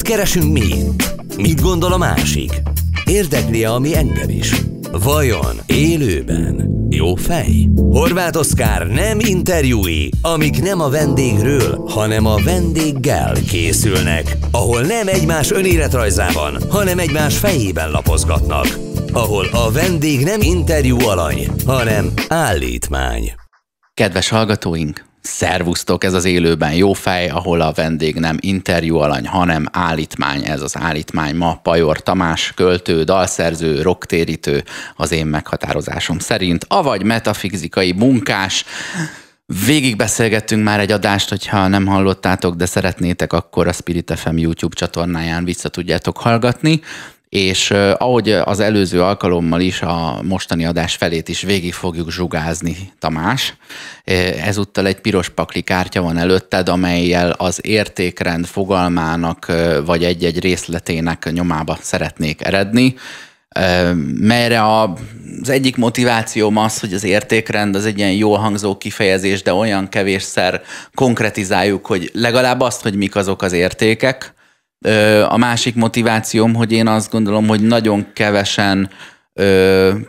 Mit keresünk mi? Mit gondol a másik? Érdekli, ami engem is. Vajon élőben jó fej? Horváth Oszkár nem interjúi, amik nem a vendégről, hanem a vendéggel készülnek. Ahol nem egymás önéletrajzában, hanem egymás fejében lapozgatnak. Ahol a vendég nem interjú alany, hanem állítmány. Kedves hallgatóink, Szervusztok, ez az élőben jó fej, ahol a vendég nem interjú alany, hanem állítmány. Ez az állítmány ma Pajor Tamás, költő, dalszerző, rocktérítő az én meghatározásom szerint, avagy metafizikai munkás, Végig beszélgettünk már egy adást, hogyha nem hallottátok, de szeretnétek, akkor a Spirit FM YouTube csatornáján vissza tudjátok hallgatni és ahogy az előző alkalommal is a mostani adás felét is végig fogjuk zsugázni, Tamás. Ezúttal egy piros pakli kártya van előtted, amelyel az értékrend fogalmának vagy egy-egy részletének nyomába szeretnék eredni. Melyre az egyik motivációm az, hogy az értékrend az egy ilyen jól hangzó kifejezés, de olyan kevésszer konkretizáljuk, hogy legalább azt, hogy mik azok az értékek, a másik motivációm, hogy én azt gondolom, hogy nagyon kevesen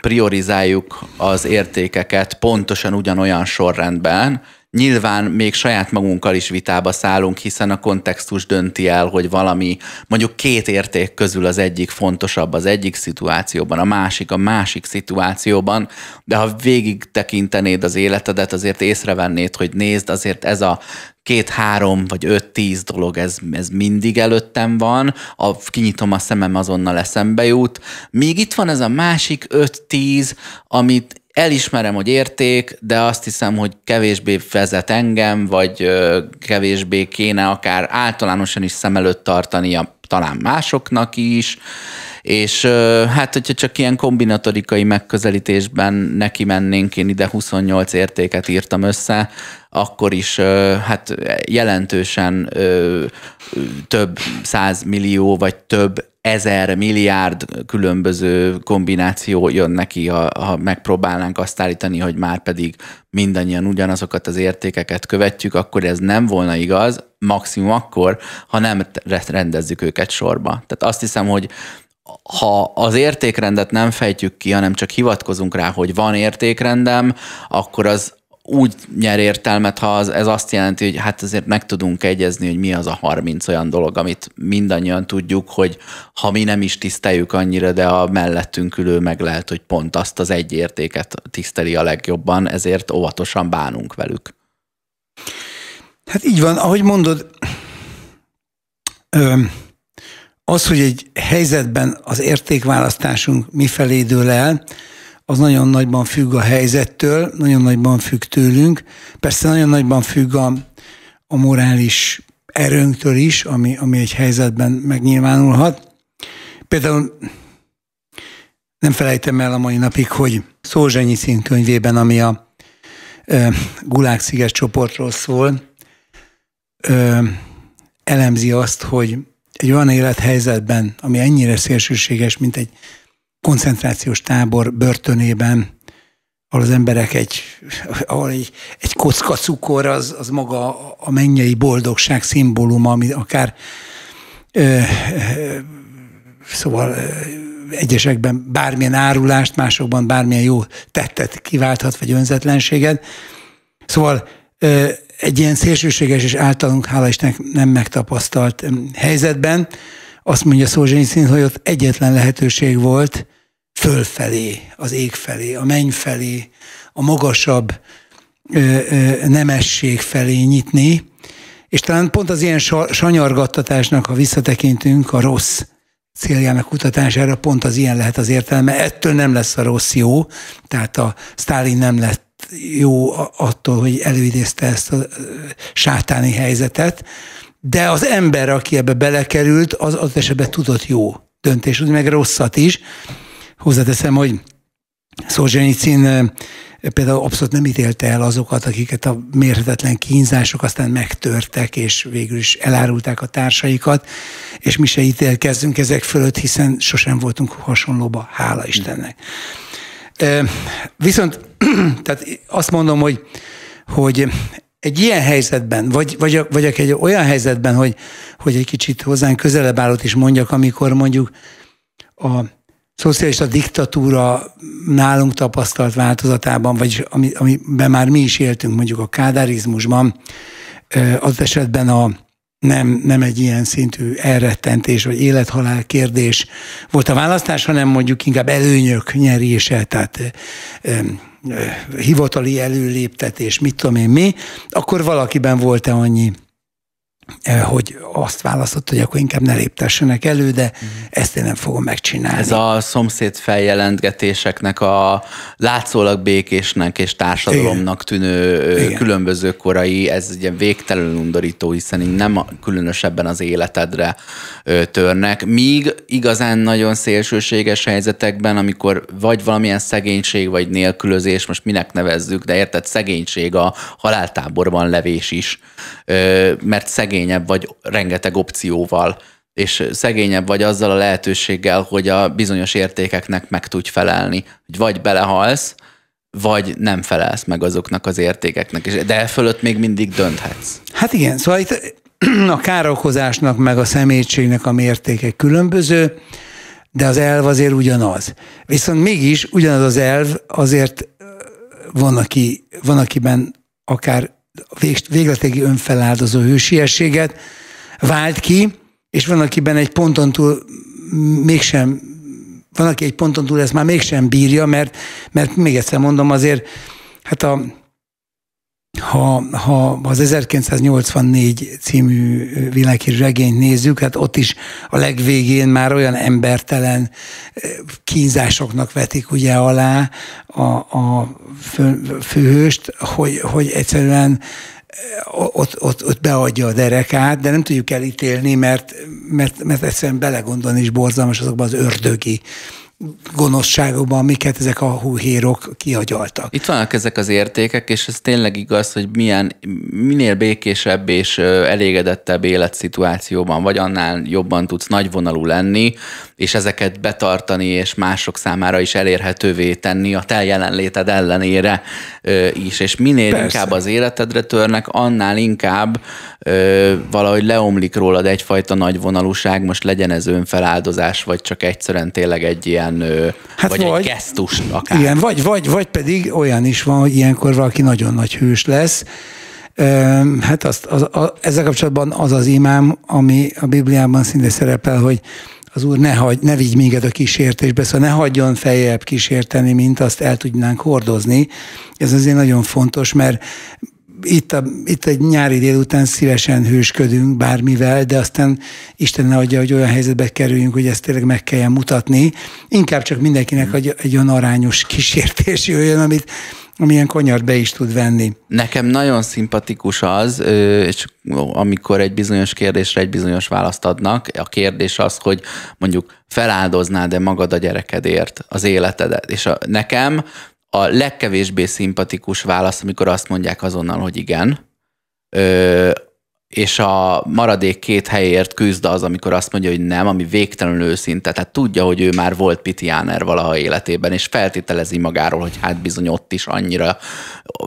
priorizáljuk az értékeket pontosan ugyanolyan sorrendben, Nyilván még saját magunkkal is vitába szállunk, hiszen a kontextus dönti el, hogy valami mondjuk két érték közül az egyik fontosabb az egyik szituációban, a másik a másik szituációban, de ha végig tekintenéd az életedet, azért észrevennéd, hogy nézd, azért ez a két-három vagy öt-tíz dolog, ez, ez mindig előttem van, a, kinyitom a szemem, azonnal eszembe jut. Még itt van ez a másik öt-tíz, amit elismerem, hogy érték, de azt hiszem, hogy kevésbé vezet engem, vagy kevésbé kéne akár általánosan is szem előtt tartania talán másoknak is, és hát, hogyha csak ilyen kombinatorikai megközelítésben neki mennénk, én ide 28 értéket írtam össze, akkor is hát jelentősen több millió vagy több ezer milliárd különböző kombináció jön neki, ha, ha megpróbálnánk azt állítani, hogy már pedig mindannyian ugyanazokat az értékeket követjük, akkor ez nem volna igaz, maximum akkor, ha nem rendezzük őket sorba. Tehát azt hiszem, hogy ha az értékrendet nem fejtjük ki, hanem csak hivatkozunk rá, hogy van értékrendem, akkor az úgy nyer értelmet, ha az, ez azt jelenti, hogy hát azért meg tudunk egyezni, hogy mi az a 30 olyan dolog, amit mindannyian tudjuk, hogy ha mi nem is tiszteljük annyira, de a mellettünk ülő meg lehet, hogy pont azt az egy értéket tiszteli a legjobban, ezért óvatosan bánunk velük. Hát így van, ahogy mondod, az, hogy egy helyzetben az értékválasztásunk mifelé dől el, az nagyon nagyban függ a helyzettől, nagyon nagyban függ tőlünk. Persze nagyon nagyban függ a, a morális erőnktől is, ami, ami egy helyzetben megnyilvánulhat. Például nem felejtem el a mai napig, hogy Szolzsenyi színkönyvében, ami a e, Gulák sziget csoportról szól, e, elemzi azt, hogy egy olyan élethelyzetben, ami ennyire szélsőséges, mint egy koncentrációs tábor börtönében, ahol az emberek egy, ahol egy, egy kocka cukor, az, az maga a mennyei boldogság szimbóluma, ami akár ö, ö, szóval egyesekben bármilyen árulást, másokban bármilyen jó tettet kiválthat, vagy önzetlenséget. Szóval egy ilyen szélsőséges és általunk, hála Istennek nem megtapasztalt helyzetben, azt mondja Szolzsényszín, hogy ott egyetlen lehetőség volt fölfelé, az ég felé, a menny felé, a magasabb ö, ö, nemesség felé nyitni, és talán pont az ilyen sanyargattatásnak, ha visszatekintünk a rossz céljának kutatására, pont az ilyen lehet az értelme. Ettől nem lesz a rossz jó, tehát a Stalin nem lett jó attól, hogy előidézte ezt a sátáni helyzetet, de az ember, aki ebbe belekerült, az az esetben tudott jó döntés, meg rosszat is. Hozzáteszem, hogy Szolzsenyicin például abszolút nem ítélte el azokat, akiket a mérhetetlen kínzások aztán megtörtek, és végül is elárulták a társaikat, és mi se ítélkezzünk ezek fölött, hiszen sosem voltunk hasonlóba, hála Istennek. Viszont tehát azt mondom, hogy, hogy egy ilyen helyzetben, vagy, vagy, vagy egy olyan helyzetben, hogy, hogy egy kicsit hozzánk közelebb állott is mondjak, amikor mondjuk a szocialista diktatúra nálunk tapasztalt változatában, vagy ami, amiben már mi is éltünk mondjuk a kádárizmusban, az esetben a, nem, nem egy ilyen szintű elrettentés vagy élethalál kérdés volt a választás, hanem mondjuk inkább előnyök nyerése, tehát hivatali előléptetés, mit tudom én mi, akkor valakiben volt-e annyi hogy azt választott, hogy akkor inkább ne léptessenek elő, de uh-huh. ezt én nem fogom megcsinálni. Ez a szomszéd feljelentgetéseknek a látszólag békésnek és társadalomnak Igen. tűnő Igen. különböző korai, ez ugye végtelenül undorító, hiszen nem különösebben az életedre törnek, míg igazán nagyon szélsőséges helyzetekben, amikor vagy valamilyen szegénység, vagy nélkülözés, most minek nevezzük, de érted, szegénység a haláltáborban levés is, mert szegény szegényebb vagy rengeteg opcióval, és szegényebb vagy azzal a lehetőséggel, hogy a bizonyos értékeknek meg tudj felelni. Hogy vagy belehalsz, vagy nem felelsz meg azoknak az értékeknek, de e fölött még mindig dönthetsz. Hát igen, szóval itt a károkozásnak meg a személységnek a mértéke különböző, de az elv azért ugyanaz. Viszont mégis ugyanaz az elv azért van, aki, van akiben akár végletegi önfeláldozó hősiességet vált ki, és van, akiben egy ponton túl mégsem, van, aki egy ponton túl ezt már mégsem bírja, mert, mert még egyszer mondom, azért hát a ha, ha az 1984 című világhírű regényt nézzük, hát ott is a legvégén már olyan embertelen kínzásoknak vetik ugye alá a, a fő, főhőst, hogy, hogy egyszerűen ott, ott, ott beadja a derekát, de nem tudjuk elítélni, mert, mert, mert egyszerűen belegondolni is borzalmas azokban az ördögi gonoszságokban, amiket ezek a húhérok kiagyaltak. Itt vannak ezek az értékek, és ez tényleg igaz, hogy milyen, minél békésebb és elégedettebb életszituációban vagy, annál jobban tudsz nagyvonalú lenni, és ezeket betartani, és mások számára is elérhetővé tenni a te jelenléted ellenére is. És minél Persze. inkább az életedre törnek, annál inkább valahogy leomlik rólad egyfajta nagyvonalúság, most legyen ez önfeláldozás, vagy csak egyszerűen tényleg egy ilyen, ö, hát vagy, vagy egy gesztus akár. Igen, vagy, vagy, vagy pedig olyan is van, hogy ilyenkor valaki nagyon nagy hős lesz, Hát azt, az, az, ezzel kapcsolatban az az imám, ami a Bibliában szinte szerepel, hogy az Úr ne, hagy, ne vigy minket a kísértésbe, szóval ne hagyjon feljebb kísérteni, mint azt el tudnánk hordozni. Ez azért nagyon fontos, mert itt, a, itt egy nyári délután szívesen hősködünk bármivel, de aztán Isten ne adja, hogy olyan helyzetbe kerüljünk, hogy ezt tényleg meg kelljen mutatni. Inkább csak mindenkinek egy, egy olyan arányos kísértés jöjjön, amit amilyen konyart be is tud venni. Nekem nagyon szimpatikus az, és amikor egy bizonyos kérdésre egy bizonyos választ adnak, a kérdés az, hogy mondjuk feláldoznád-e magad a gyerekedért, az életedet. És a, nekem a legkevésbé szimpatikus válasz, amikor azt mondják azonnal, hogy igen, és a maradék két helyért küzd az, amikor azt mondja, hogy nem, ami végtelenül őszinte. Tehát tudja, hogy ő már volt pitiáner valaha életében, és feltételezi magáról, hogy hát bizony ott is annyira,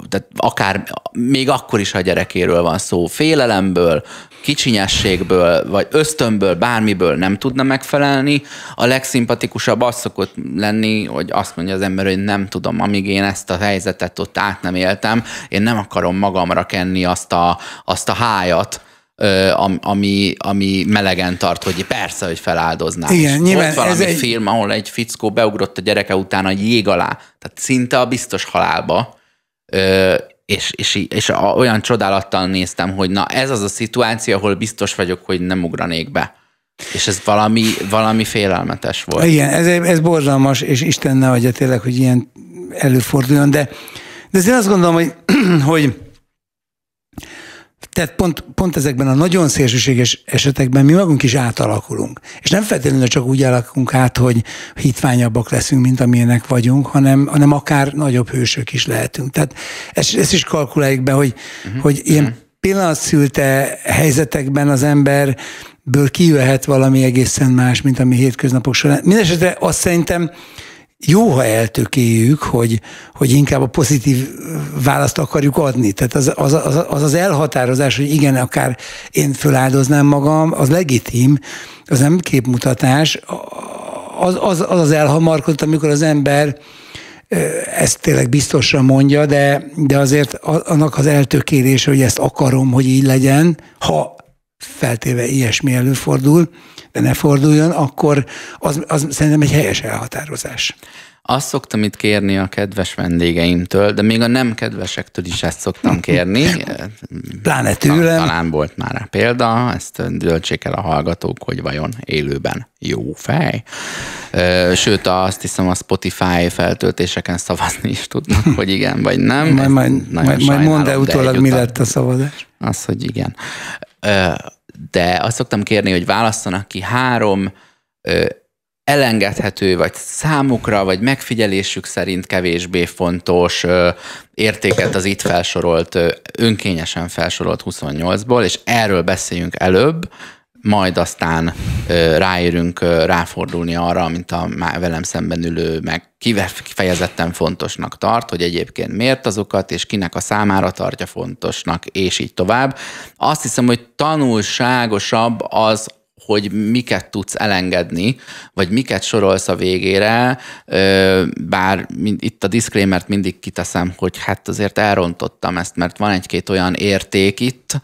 tehát akár még akkor is a gyerekéről van szó, félelemből, kicsinyességből, vagy ösztönből, bármiből nem tudna megfelelni. A legszimpatikusabb az szokott lenni, hogy azt mondja az ember, hogy nem tudom, amíg én ezt a helyzetet ott át nem éltem, én nem akarom magamra kenni azt a, azt a hájat, ami, ami melegen tart, hogy persze, hogy feláldoznám. Igen, nyilván Ott valami ez egy... film, ahol egy fickó beugrott a gyereke után a jég alá, tehát szinte a biztos halálba, és, és, és olyan csodálattal néztem, hogy na ez az a szituáció, ahol biztos vagyok, hogy nem ugranék be. És ez valami, valami félelmetes volt. Igen, ez, ez borzalmas, és Isten ne adja tényleg, hogy ilyen előforduljon, de, de én azt gondolom, hogy, hogy tehát pont, pont ezekben a nagyon szélsőséges esetekben mi magunk is átalakulunk. És nem feltétlenül csak úgy alakulunk át, hogy hitványabbak leszünk, mint amilyenek vagyunk, hanem, hanem akár nagyobb hősök is lehetünk. Tehát ezt, ezt is kalkuláljuk be, hogy, uh-huh. hogy ilyen uh-huh. pillanatszülte helyzetekben az emberből kijöhet valami egészen más, mint ami hétköznapok során. Mindenesetre azt szerintem jó, ha eltökéljük, hogy, hogy inkább a pozitív választ akarjuk adni. Tehát az az, az, az az elhatározás, hogy igen, akár én föláldoznám magam, az legitim, az nem képmutatás, az az, az, az elhamarkodott, amikor az ember ezt tényleg biztosra mondja, de, de azért annak az eltökélése, hogy ezt akarom, hogy így legyen, ha feltéve ilyesmi előfordul, de ne forduljon, akkor az, az szerintem egy helyes elhatározás. Azt szoktam itt kérni a kedves vendégeimtől, de még a nem kedvesektől is ezt szoktam kérni. Pláne tőlem. Talán volt már rá példa, ezt döltsék el a hallgatók, hogy vajon élőben jó fej. Sőt, azt hiszem a Spotify feltöltéseken szavazni is tudnak, hogy igen vagy nem. Majd, majd, majd, majd mondd el utólag, mi lett a szavazás. Az, hogy igen. De azt szoktam kérni, hogy válasszanak ki három elengedhető, vagy számukra, vagy megfigyelésük szerint kevésbé fontos értéket az itt felsorolt, önkényesen felsorolt 28-ból, és erről beszéljünk előbb, majd aztán ráérünk ráfordulni arra, mint a velem szemben ülő meg kifejezetten fontosnak tart, hogy egyébként miért azokat, és kinek a számára tartja fontosnak, és így tovább. Azt hiszem, hogy tanulságosabb az, hogy miket tudsz elengedni, vagy miket sorolsz a végére, bár itt a disclaimer mindig kiteszem, hogy hát azért elrontottam ezt, mert van egy-két olyan érték itt,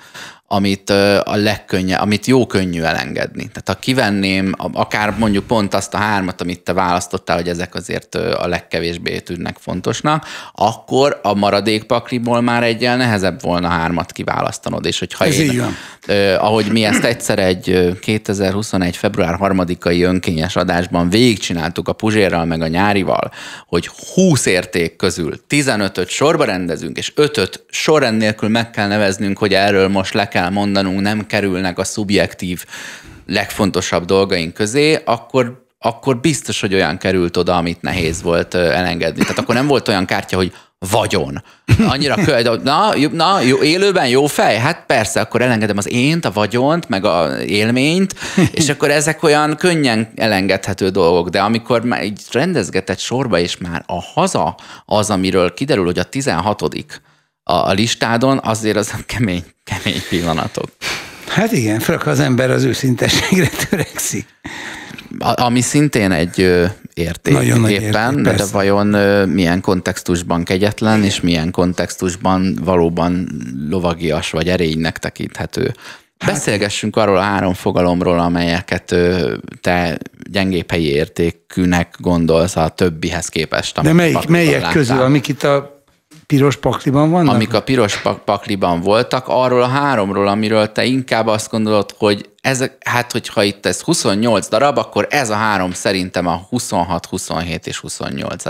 amit a legkönnyebb, amit jó könnyű elengedni. Tehát ha kivenném akár mondjuk pont azt a hármat, amit te választottál, hogy ezek azért a legkevésbé tűnnek fontosnak, akkor a maradék pakliból már egyel nehezebb volna hármat kiválasztanod. És hogyha Ez én, eh, ahogy mi ezt egyszer egy 2021. február 3-ai önkényes adásban végigcsináltuk a Puzsérral meg a Nyárival, hogy 20 érték közül 15-öt sorba rendezünk, és 5-öt sorrend nélkül meg kell neveznünk, hogy erről most le kell kell mondanunk, nem kerülnek a szubjektív legfontosabb dolgaink közé, akkor akkor biztos, hogy olyan került oda, amit nehéz volt elengedni. Tehát akkor nem volt olyan kártya, hogy vagyon. Annyira kö... na, na jó, élőben jó fej? Hát persze, akkor elengedem az ént, a vagyont, meg a élményt, és akkor ezek olyan könnyen elengedhető dolgok, de amikor már így rendezgetett sorba, és már a haza az, amiről kiderül, hogy a 16 a, a listádon, azért az kemény, kemény pillanatok. Hát igen, főleg az ember az őszintességre törekszik. A, ami szintén egy ö, érték Nagyon éppen, érték, de vajon ö, milyen kontextusban kegyetlen, és milyen kontextusban valóban lovagias vagy erénynek tekinthető. Hát, Beszélgessünk arról a három fogalomról, amelyeket ö, te gyengébb helyi értékűnek gondolsz a többihez képest. De melyik, melyek láttál. közül, amik itt a piros pakliban vannak? Amik a piros pakliban voltak, arról a háromról, amiről te inkább azt gondolod, hogy ez, hát hogyha itt ez 28 darab, akkor ez a három szerintem a 26, 27 és 28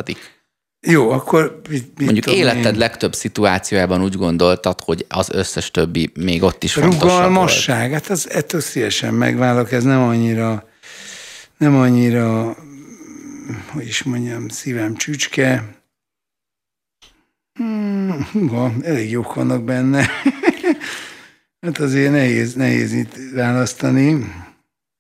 jó, akkor mit, mit Mondjuk életed én? legtöbb szituációjában úgy gondoltad, hogy az összes többi még ott is fontosabb Rugalmasság, volt. hát az ettől szívesen megválok, ez nem annyira, nem annyira, hogy is mondjam, szívem csücske. Hmm, húha, elég jók vannak benne. hát azért nehéz, nehéz itt választani.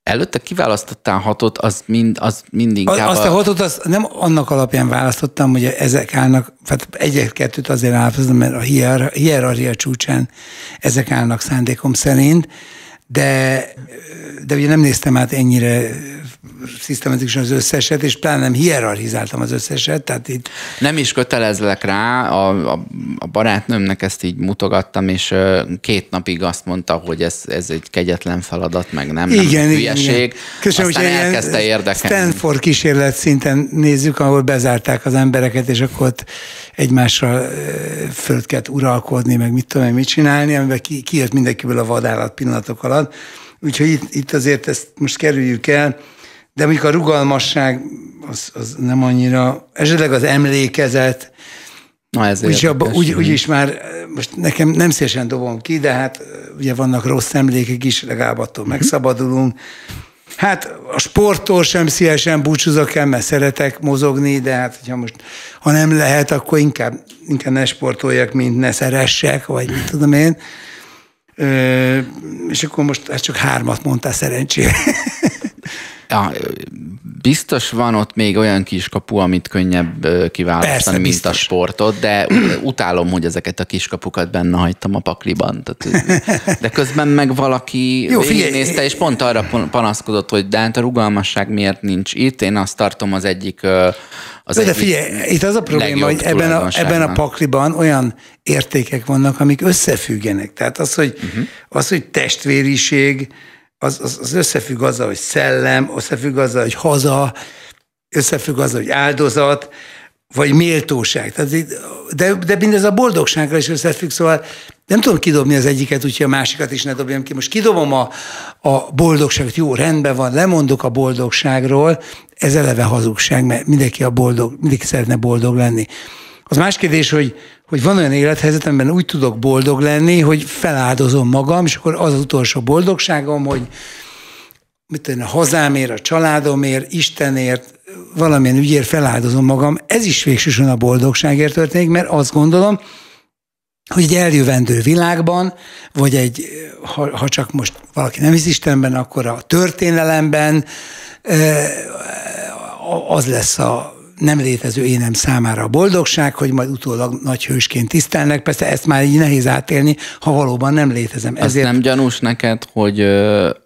Előtte kiválasztottál hatot, az, mind, az mind inkább... Azt a hatot az nem annak alapján választottam, hogy ezek állnak, tehát egyet-kettőt azért állapozom, mert a hierarchia csúcsán ezek állnak szándékom szerint, de, de ugye nem néztem át ennyire szisztematikusan az összeset, és pláne nem hierarchizáltam az összeset. Tehát itt... Nem is kötelezlek rá, a, a, a barátnőmnek ezt így mutogattam, és két napig azt mondta, hogy ez, ez egy kegyetlen feladat, meg nem, igen, nem hülyeség. Igen. Köszönöm, Aztán hogy elkezdte érdekelni. Stanford kísérlet szinten nézzük, ahol bezárták az embereket, és akkor ott egymásra föld kellett uralkodni, meg mit tudom én, mit csinálni, amiben ki, kijött mindenkiből a vadállat pillanatok alatt. Úgyhogy itt, itt azért ezt most kerüljük el de mondjuk a rugalmasság az, az nem annyira, esetleg az emlékezet, Na ez úgy, abba, úgy, úgy is már, most nekem nem szívesen dobom ki, de hát ugye vannak rossz emlékek is, legalább attól uh-huh. megszabadulunk. Hát a sporttól sem szívesen búcsúzok el, mert szeretek mozogni, de hát hogyha most, ha nem lehet, akkor inkább, inkább ne sportoljak, mint ne szeressek, vagy mit tudom én. Ö, és akkor most hát csak hármat mondtál szerencsére. Ja, Biztos van ott még olyan kiskapu, amit könnyebb kiválasztani, Persze, mint biztos. a sportot, de utálom, hogy ezeket a kiskapukat benne hagytam a pakliban. Tehát, de közben meg valaki Jó, nézte, és pont arra panaszkodott, hogy de hát a rugalmasság miért nincs itt. Én azt tartom az egyik az de, de figyelj, itt az a probléma, hogy ebben a, ebben a pakliban olyan értékek vannak, amik összefüggenek. Tehát az, hogy, uh-huh. az, hogy testvériség, az, az, az összefügg azzal, hogy szellem, összefügg azzal, hogy haza, összefügg azzal, hogy áldozat, vagy méltóság. Tehát, de, de mindez a boldogsággal is összefügg, szóval nem tudom kidobni az egyiket, úgyhogy a másikat is ne dobjam ki. Most kidobom a, a boldogságot, jó, rendben van, lemondok a boldogságról, ez eleve hazugság, mert mindenki, a boldog, mindenki szeretne boldog lenni. Az más kérdés, hogy, hogy van olyan élethelyzet, amiben úgy tudok boldog lenni, hogy feláldozom magam, és akkor az az utolsó boldogságom, hogy mit tudom, a hazámért, a családomért, Istenért, valamilyen ügyért feláldozom magam. Ez is végsősorban a boldogságért történik, mert azt gondolom, hogy egy eljövendő világban, vagy egy, ha, ha csak most valaki nem hisz Istenben, akkor a történelemben az lesz a nem létező énem számára a boldogság, hogy majd utólag nagy hősként tisztelnek. Persze ezt már így nehéz átélni, ha valóban nem létezem. Ezért... nem gyanús neked, hogy,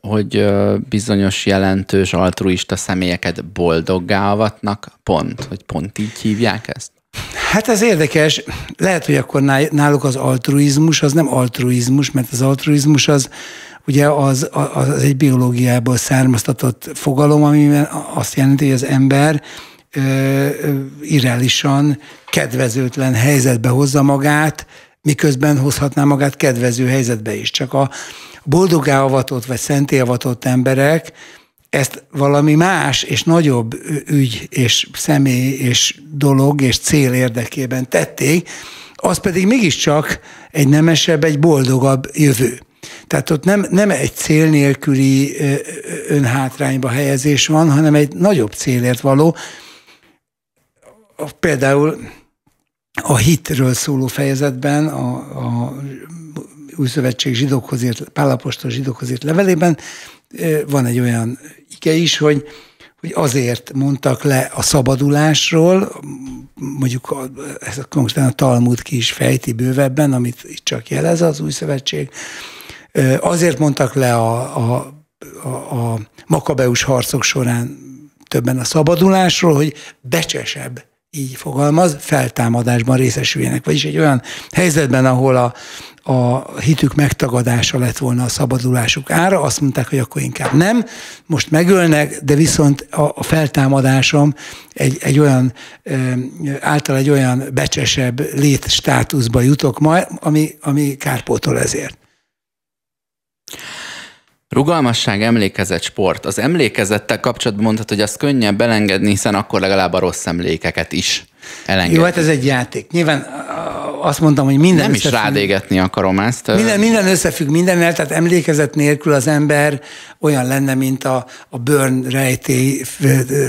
hogy bizonyos jelentős altruista személyeket boldoggá avatnak? Pont, hogy pont így hívják ezt? Hát ez érdekes. Lehet, hogy akkor náluk az altruizmus az nem altruizmus, mert az altruizmus az ugye az, az egy biológiából származtatott fogalom, amiben azt jelenti, hogy az ember irreálisan kedvezőtlen helyzetbe hozza magát, miközben hozhatná magát kedvező helyzetbe is. Csak a boldogá avatott vagy szenté avatott emberek ezt valami más és nagyobb ügy és személy és dolog és cél érdekében tették, az pedig mégiscsak egy nemesebb, egy boldogabb jövő. Tehát ott nem, nem egy cél nélküli önhátrányba helyezés van, hanem egy nagyobb célért való. Például a hitről szóló fejezetben, a, a új szövetség zsidókhoz írt, Pálapostól zsidókhoz írt levelében van egy olyan ige is, hogy, hogy azért mondtak le a szabadulásról, mondjuk a, ez a, a Talmud ki is fejti bővebben, amit itt csak jelez az új szövetség, azért mondtak le a, a, a, a makabeus harcok során többen a szabadulásról, hogy becsesebb így fogalmaz, feltámadásban részesüljenek. Vagyis egy olyan helyzetben, ahol a, a hitük megtagadása lett volna a szabadulásuk ára, azt mondták, hogy akkor inkább nem, most megölnek, de viszont a, a feltámadásom egy, egy olyan, által egy olyan becsesebb létstátuszba jutok majd, ami, ami kárpótol ezért. Rugalmasság, emlékezet, sport. Az emlékezettel kapcsolatban mondhatod, hogy azt könnyebb elengedni, hiszen akkor legalább a rossz emlékeket is elengedni. Jó, hát ez egy játék. Nyilván azt mondom, hogy minden Nem is rádégetni akarom ezt. Minden, minden összefügg mindennel, tehát emlékezet nélkül az ember olyan lenne, mint a, a Burn rejtély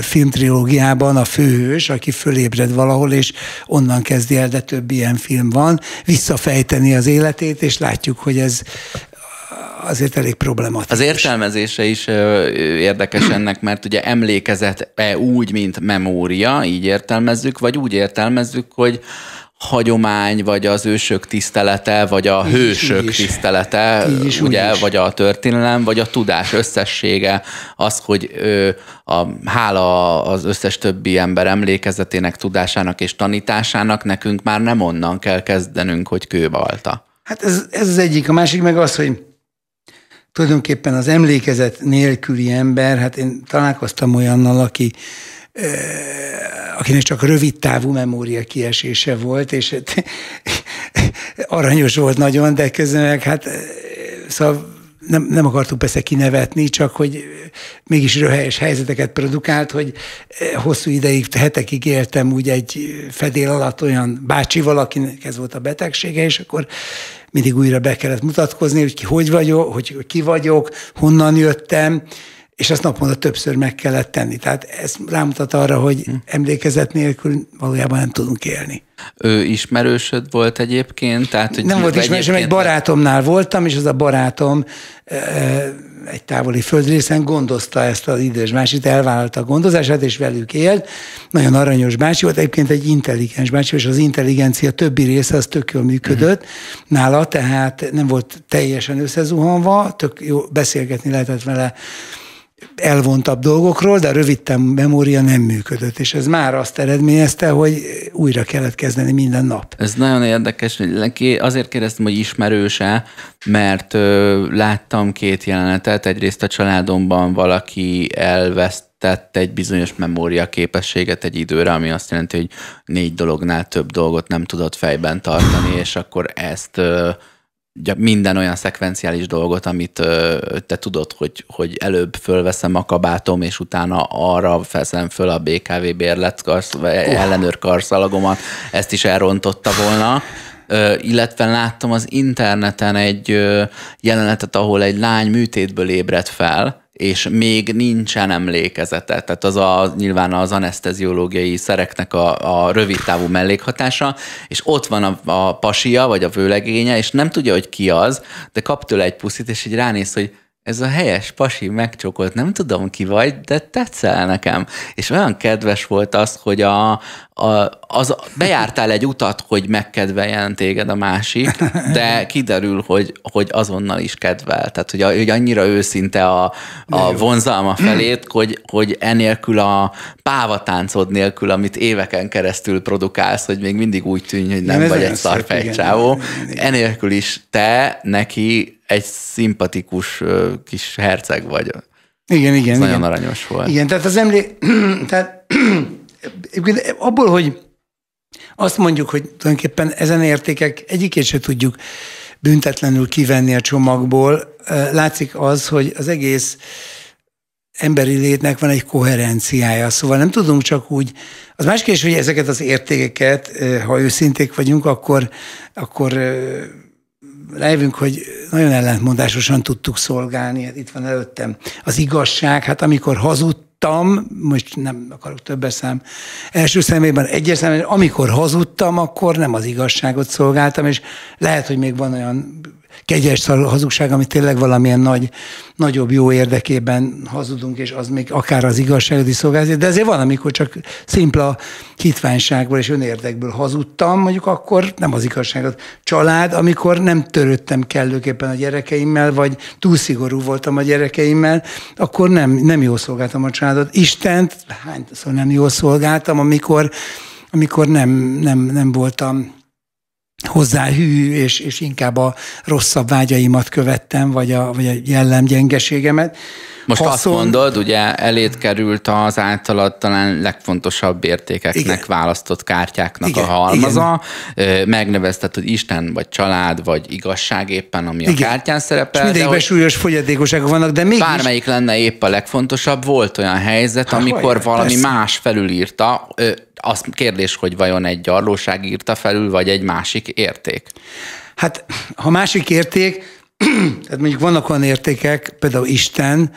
filmtrilógiában a főhős, aki fölébred valahol, és onnan kezdi el, de több ilyen film van, visszafejteni az életét, és látjuk, hogy ez azért elég problematikus. Az értelmezése is érdekes ennek, mert ugye emlékezet-e úgy, mint memória, így értelmezzük, vagy úgy értelmezzük, hogy hagyomány, vagy az ősök tisztelete, vagy a így hősök is, tisztelete, is, ugye, is. vagy a történelem, vagy a tudás összessége, az, hogy ö, a, hála az összes többi ember emlékezetének, tudásának és tanításának nekünk már nem onnan kell kezdenünk, hogy kőbalta. Hát ez, ez az egyik. A másik meg az, hogy tulajdonképpen az emlékezet nélküli ember, hát én találkoztam olyannal, aki akinek csak rövid távú memória kiesése volt, és hát, aranyos volt nagyon, de közben meg hát szóval nem, nem akartuk persze kinevetni, csak hogy mégis röhelyes helyzeteket produkált, hogy hosszú ideig, hetekig éltem úgy egy fedél alatt olyan bácsival, akinek ez volt a betegsége, és akkor mindig újra be kellett mutatkozni, hogy ki hogy vagyok, hogy ki vagyok, honnan jöttem, és ezt naponta többször meg kellett tenni. Tehát ez rámutat arra, hogy hm. emlékezet nélkül valójában nem tudunk élni. Ő ismerősöd volt egyébként? Tehát, hogy nem volt ismerősöm, egy barátomnál voltam, és az a barátom egy távoli földrészen gondozta ezt az idős bácsit, elvállalta a gondozását, és velük élt. Nagyon aranyos bácsi volt, egyébként egy intelligens bácsi, és az intelligencia többi része az tök jól működött uh-huh. nála, tehát nem volt teljesen összezuhanva, tök jó beszélgetni lehetett vele elvontabb dolgokról, de a memória nem működött, és ez már azt eredményezte, hogy újra kellett kezdeni minden nap. Ez nagyon érdekes, azért kérdeztem, hogy ismerőse, mert ö, láttam két jelenetet, egyrészt a családomban valaki elvesztett egy bizonyos memória képességet egy időre, ami azt jelenti, hogy négy dolognál több dolgot nem tudott fejben tartani, és akkor ezt ö, minden olyan szekvenciális dolgot, amit te tudod, hogy, hogy előbb fölveszem a kabátom, és utána arra feszem föl a BKV bérlet karsz, oh. ellenőr karszalagomat, ezt is elrontotta volna. illetve láttam az interneten egy jelenetet, ahol egy lány műtétből ébredt fel, és még nincsen emlékezete. Tehát az a, nyilván az anesteziológiai szereknek a, a rövid távú mellékhatása, és ott van a, a pasia, vagy a vőlegénye, és nem tudja, hogy ki az, de kap tőle egy puszit, és így ránéz, hogy ez a helyes pasi megcsokolt, nem tudom ki vagy, de tetszel nekem. És olyan kedves volt az, hogy a, a, az, bejártál egy utat, hogy megkedveljen téged a másik, de kiderül, hogy, hogy azonnal is kedvel. Tehát, hogy, hogy annyira őszinte a, a vonzalma felét, hogy, hogy enélkül a pávatáncod nélkül, amit éveken keresztül produkálsz, hogy még mindig úgy tűnj, hogy nem, nem vagy egy szarfejcsávó, enélkül is te neki egy szimpatikus kis herceg vagy. Igen, igen. Ez nagyon aranyos volt. Igen, tehát az emlé... tehát abból, hogy azt mondjuk, hogy tulajdonképpen ezen értékek egyikét se tudjuk büntetlenül kivenni a csomagból, látszik az, hogy az egész emberi létnek van egy koherenciája. Szóval nem tudunk csak úgy, az más kérdés, hogy ezeket az értékeket, ha őszinték vagyunk, akkor, akkor rájövünk, hogy nagyon ellentmondásosan tudtuk szolgálni. Hát itt van előttem az igazság. Hát amikor hazudtam, most nem akarok többes szám, első szemében, egyes szemében, amikor hazudtam, akkor nem az igazságot szolgáltam, és lehet, hogy még van olyan kegyes hazugság, ami tényleg valamilyen nagy, nagyobb jó érdekében hazudunk, és az még akár az igazságot is szolgálja, de ezért van, amikor csak szimpla hitványságból és önérdekből hazudtam, mondjuk akkor nem az igazságot. Család, amikor nem törődtem kellőképpen a gyerekeimmel, vagy túl szigorú voltam a gyerekeimmel, akkor nem, nem jól szolgáltam a családot. Istent, hányszor nem jól szolgáltam, amikor, amikor nem, nem, nem voltam hozzá hű, és, és inkább a rosszabb vágyaimat követtem, vagy a, vagy a jellemgyengeségemet. Most Haszon... azt mondod, ugye elét került az általad talán legfontosabb értékeknek igen. választott kártyáknak igen, a halmaza. Igen. Megnevezted, hogy Isten, vagy család, vagy igazság éppen, ami igen. a kártyán szerepel. És mindegyikben súlyos fogyatékosságok vannak, de mégis... Bármelyik lenne épp a legfontosabb, volt olyan helyzet, Há, amikor olyan, valami persze. más felülírta, az kérdés, hogy vajon egy gyarlóság írta felül, vagy egy másik érték? Hát, ha másik érték, tehát mondjuk vannak olyan értékek, például Isten,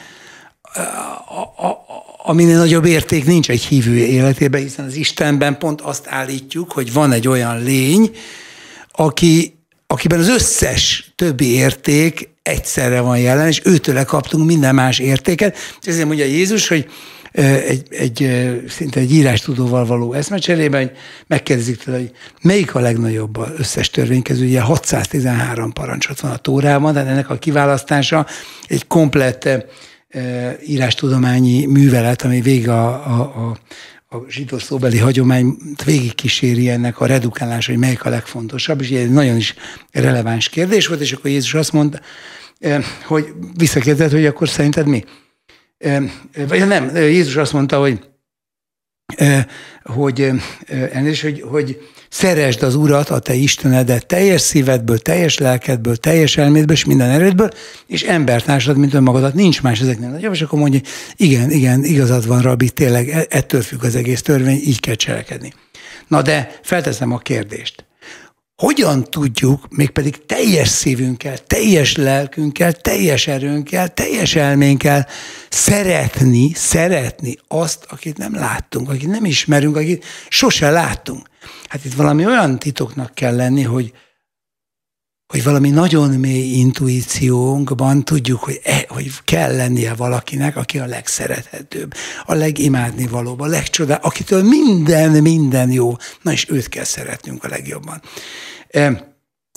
a, aminél nagyobb érték nincs egy hívő életében, hiszen az Istenben pont azt állítjuk, hogy van egy olyan lény, aki, akiben az összes többi érték egyszerre van jelen, és őtőle kaptunk minden más értéket. Ezért mondja Jézus, hogy egy, egy szinte egy írástudóval való eszmecserében, megkérdezik tőle, hogy melyik a legnagyobb az összes törvény közül, ugye 613 parancsot van a Tórában, de ennek a kiválasztása egy komplett írástudományi művelet, ami végig a, a, a a zsidó szóbeli hagyomány végig kíséri ennek a redukálása, hogy melyik a legfontosabb, és egy nagyon is releváns kérdés volt, és akkor Jézus azt mondta, hogy visszakérdezett, hogy akkor szerinted mi? Vagy nem, Jézus azt mondta, hogy hogy, elnézést, hogy, hogy szeresd az Urat, a te Istenedet teljes szívedből, teljes lelkedből, teljes elmédből és minden erődből, és embertársad, mint önmagadat. Nincs más ezeknél nagyobb, és akkor mondja, igen, igen, igazad van, Rabbi, tényleg e, ettől függ az egész törvény, így kell cselekedni. Na de felteszem a kérdést hogyan tudjuk, mégpedig teljes szívünkkel, teljes lelkünkkel, teljes erőnkkel, teljes elménkkel szeretni, szeretni azt, akit nem láttunk, akit nem ismerünk, akit sose láttunk. Hát itt valami olyan titoknak kell lenni, hogy hogy valami nagyon mély intuíciónkban tudjuk, hogy, e, hogy kell lennie valakinek, aki a legszerethetőbb, a legimádni valóbb, a legcsodál, akitől minden, minden jó, na és őt kell szeretnünk a legjobban. E,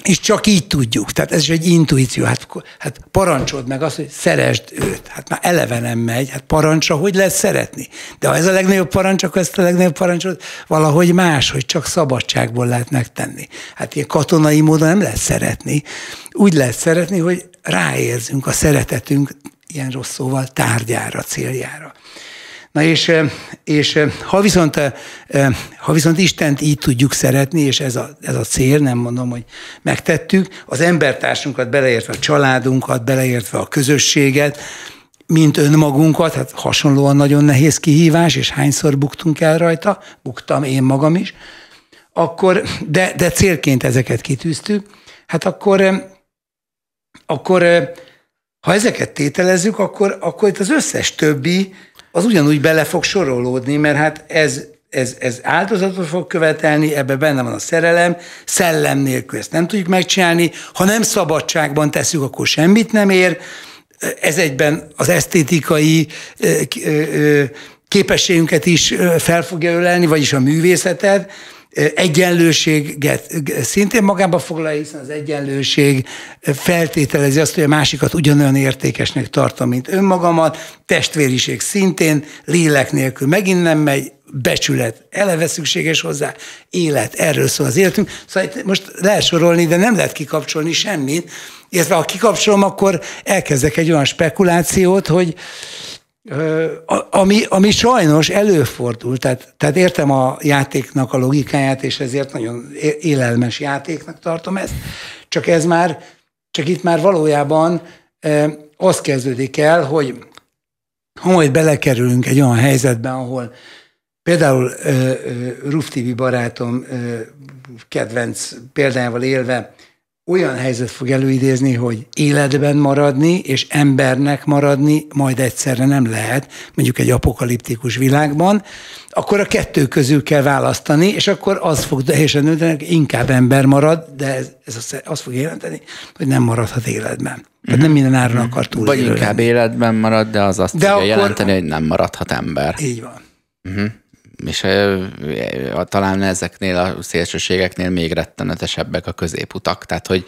és csak így tudjuk. Tehát ez is egy intuíció. Hát, hát parancsold meg azt, hogy szeresd őt. Hát már eleve nem megy. Hát parancsa, hogy lehet szeretni. De ha ez a legnagyobb parancs, akkor ezt a legnagyobb parancsot valahogy más, hogy csak szabadságból lehet megtenni. Hát ilyen katonai módon nem lehet szeretni. Úgy lehet szeretni, hogy ráérzünk a szeretetünk, ilyen rossz szóval, tárgyára, céljára. Na és, és ha, viszont, ha viszont Istent így tudjuk szeretni, és ez a, ez a cél, nem mondom, hogy megtettük, az embertársunkat beleértve a családunkat, beleértve a közösséget, mint önmagunkat, hát hasonlóan nagyon nehéz kihívás, és hányszor buktunk el rajta, buktam én magam is, akkor, de, de célként ezeket kitűztük, hát akkor, akkor ha ezeket tételezzük, akkor, akkor itt az összes többi az ugyanúgy bele fog sorolódni, mert hát ez, ez, ez áldozatot fog követelni, ebben benne van a szerelem, szellem nélkül ezt nem tudjuk megcsinálni, ha nem szabadságban tesszük, akkor semmit nem ér, ez egyben az esztétikai képességünket is fel fogja ölelni, vagyis a művészetet, egyenlőséget szintén magába foglalja, hiszen az egyenlőség feltételezi azt, hogy a másikat ugyanolyan értékesnek tartom, mint önmagamat, testvériség szintén, lélek nélkül megint nem megy, becsület, eleve szükséges hozzá, élet, erről szól az életünk. Szóval itt most lehet sorolni, de nem lehet kikapcsolni semmit, illetve ha kikapcsolom, akkor elkezdek egy olyan spekulációt, hogy ami, ami sajnos előfordul, tehát, tehát értem a játéknak a logikáját, és ezért nagyon élelmes játéknak tartom ezt, csak ez már, csak itt már valójában az kezdődik el, hogy ha majd belekerülünk egy olyan helyzetben, ahol például Ruf TV barátom kedvenc példájával élve olyan helyzet fog előidézni, hogy életben maradni és embernek maradni majd egyszerre nem lehet, mondjuk egy apokaliptikus világban, akkor a kettő közül kell választani, és akkor az fog teljesen dönteni, hogy inkább ember marad, de ez, ez az, azt fog jelenteni, hogy nem maradhat életben. Tehát nem minden áron mhm. akar túl. Vagy inkább életben marad, de az azt de fogja akkor... jelenteni, hogy nem maradhat ember. Így van. Uh-huh és talán ezeknél a szélsőségeknél még rettenetesebbek a középutak. Tehát, hogy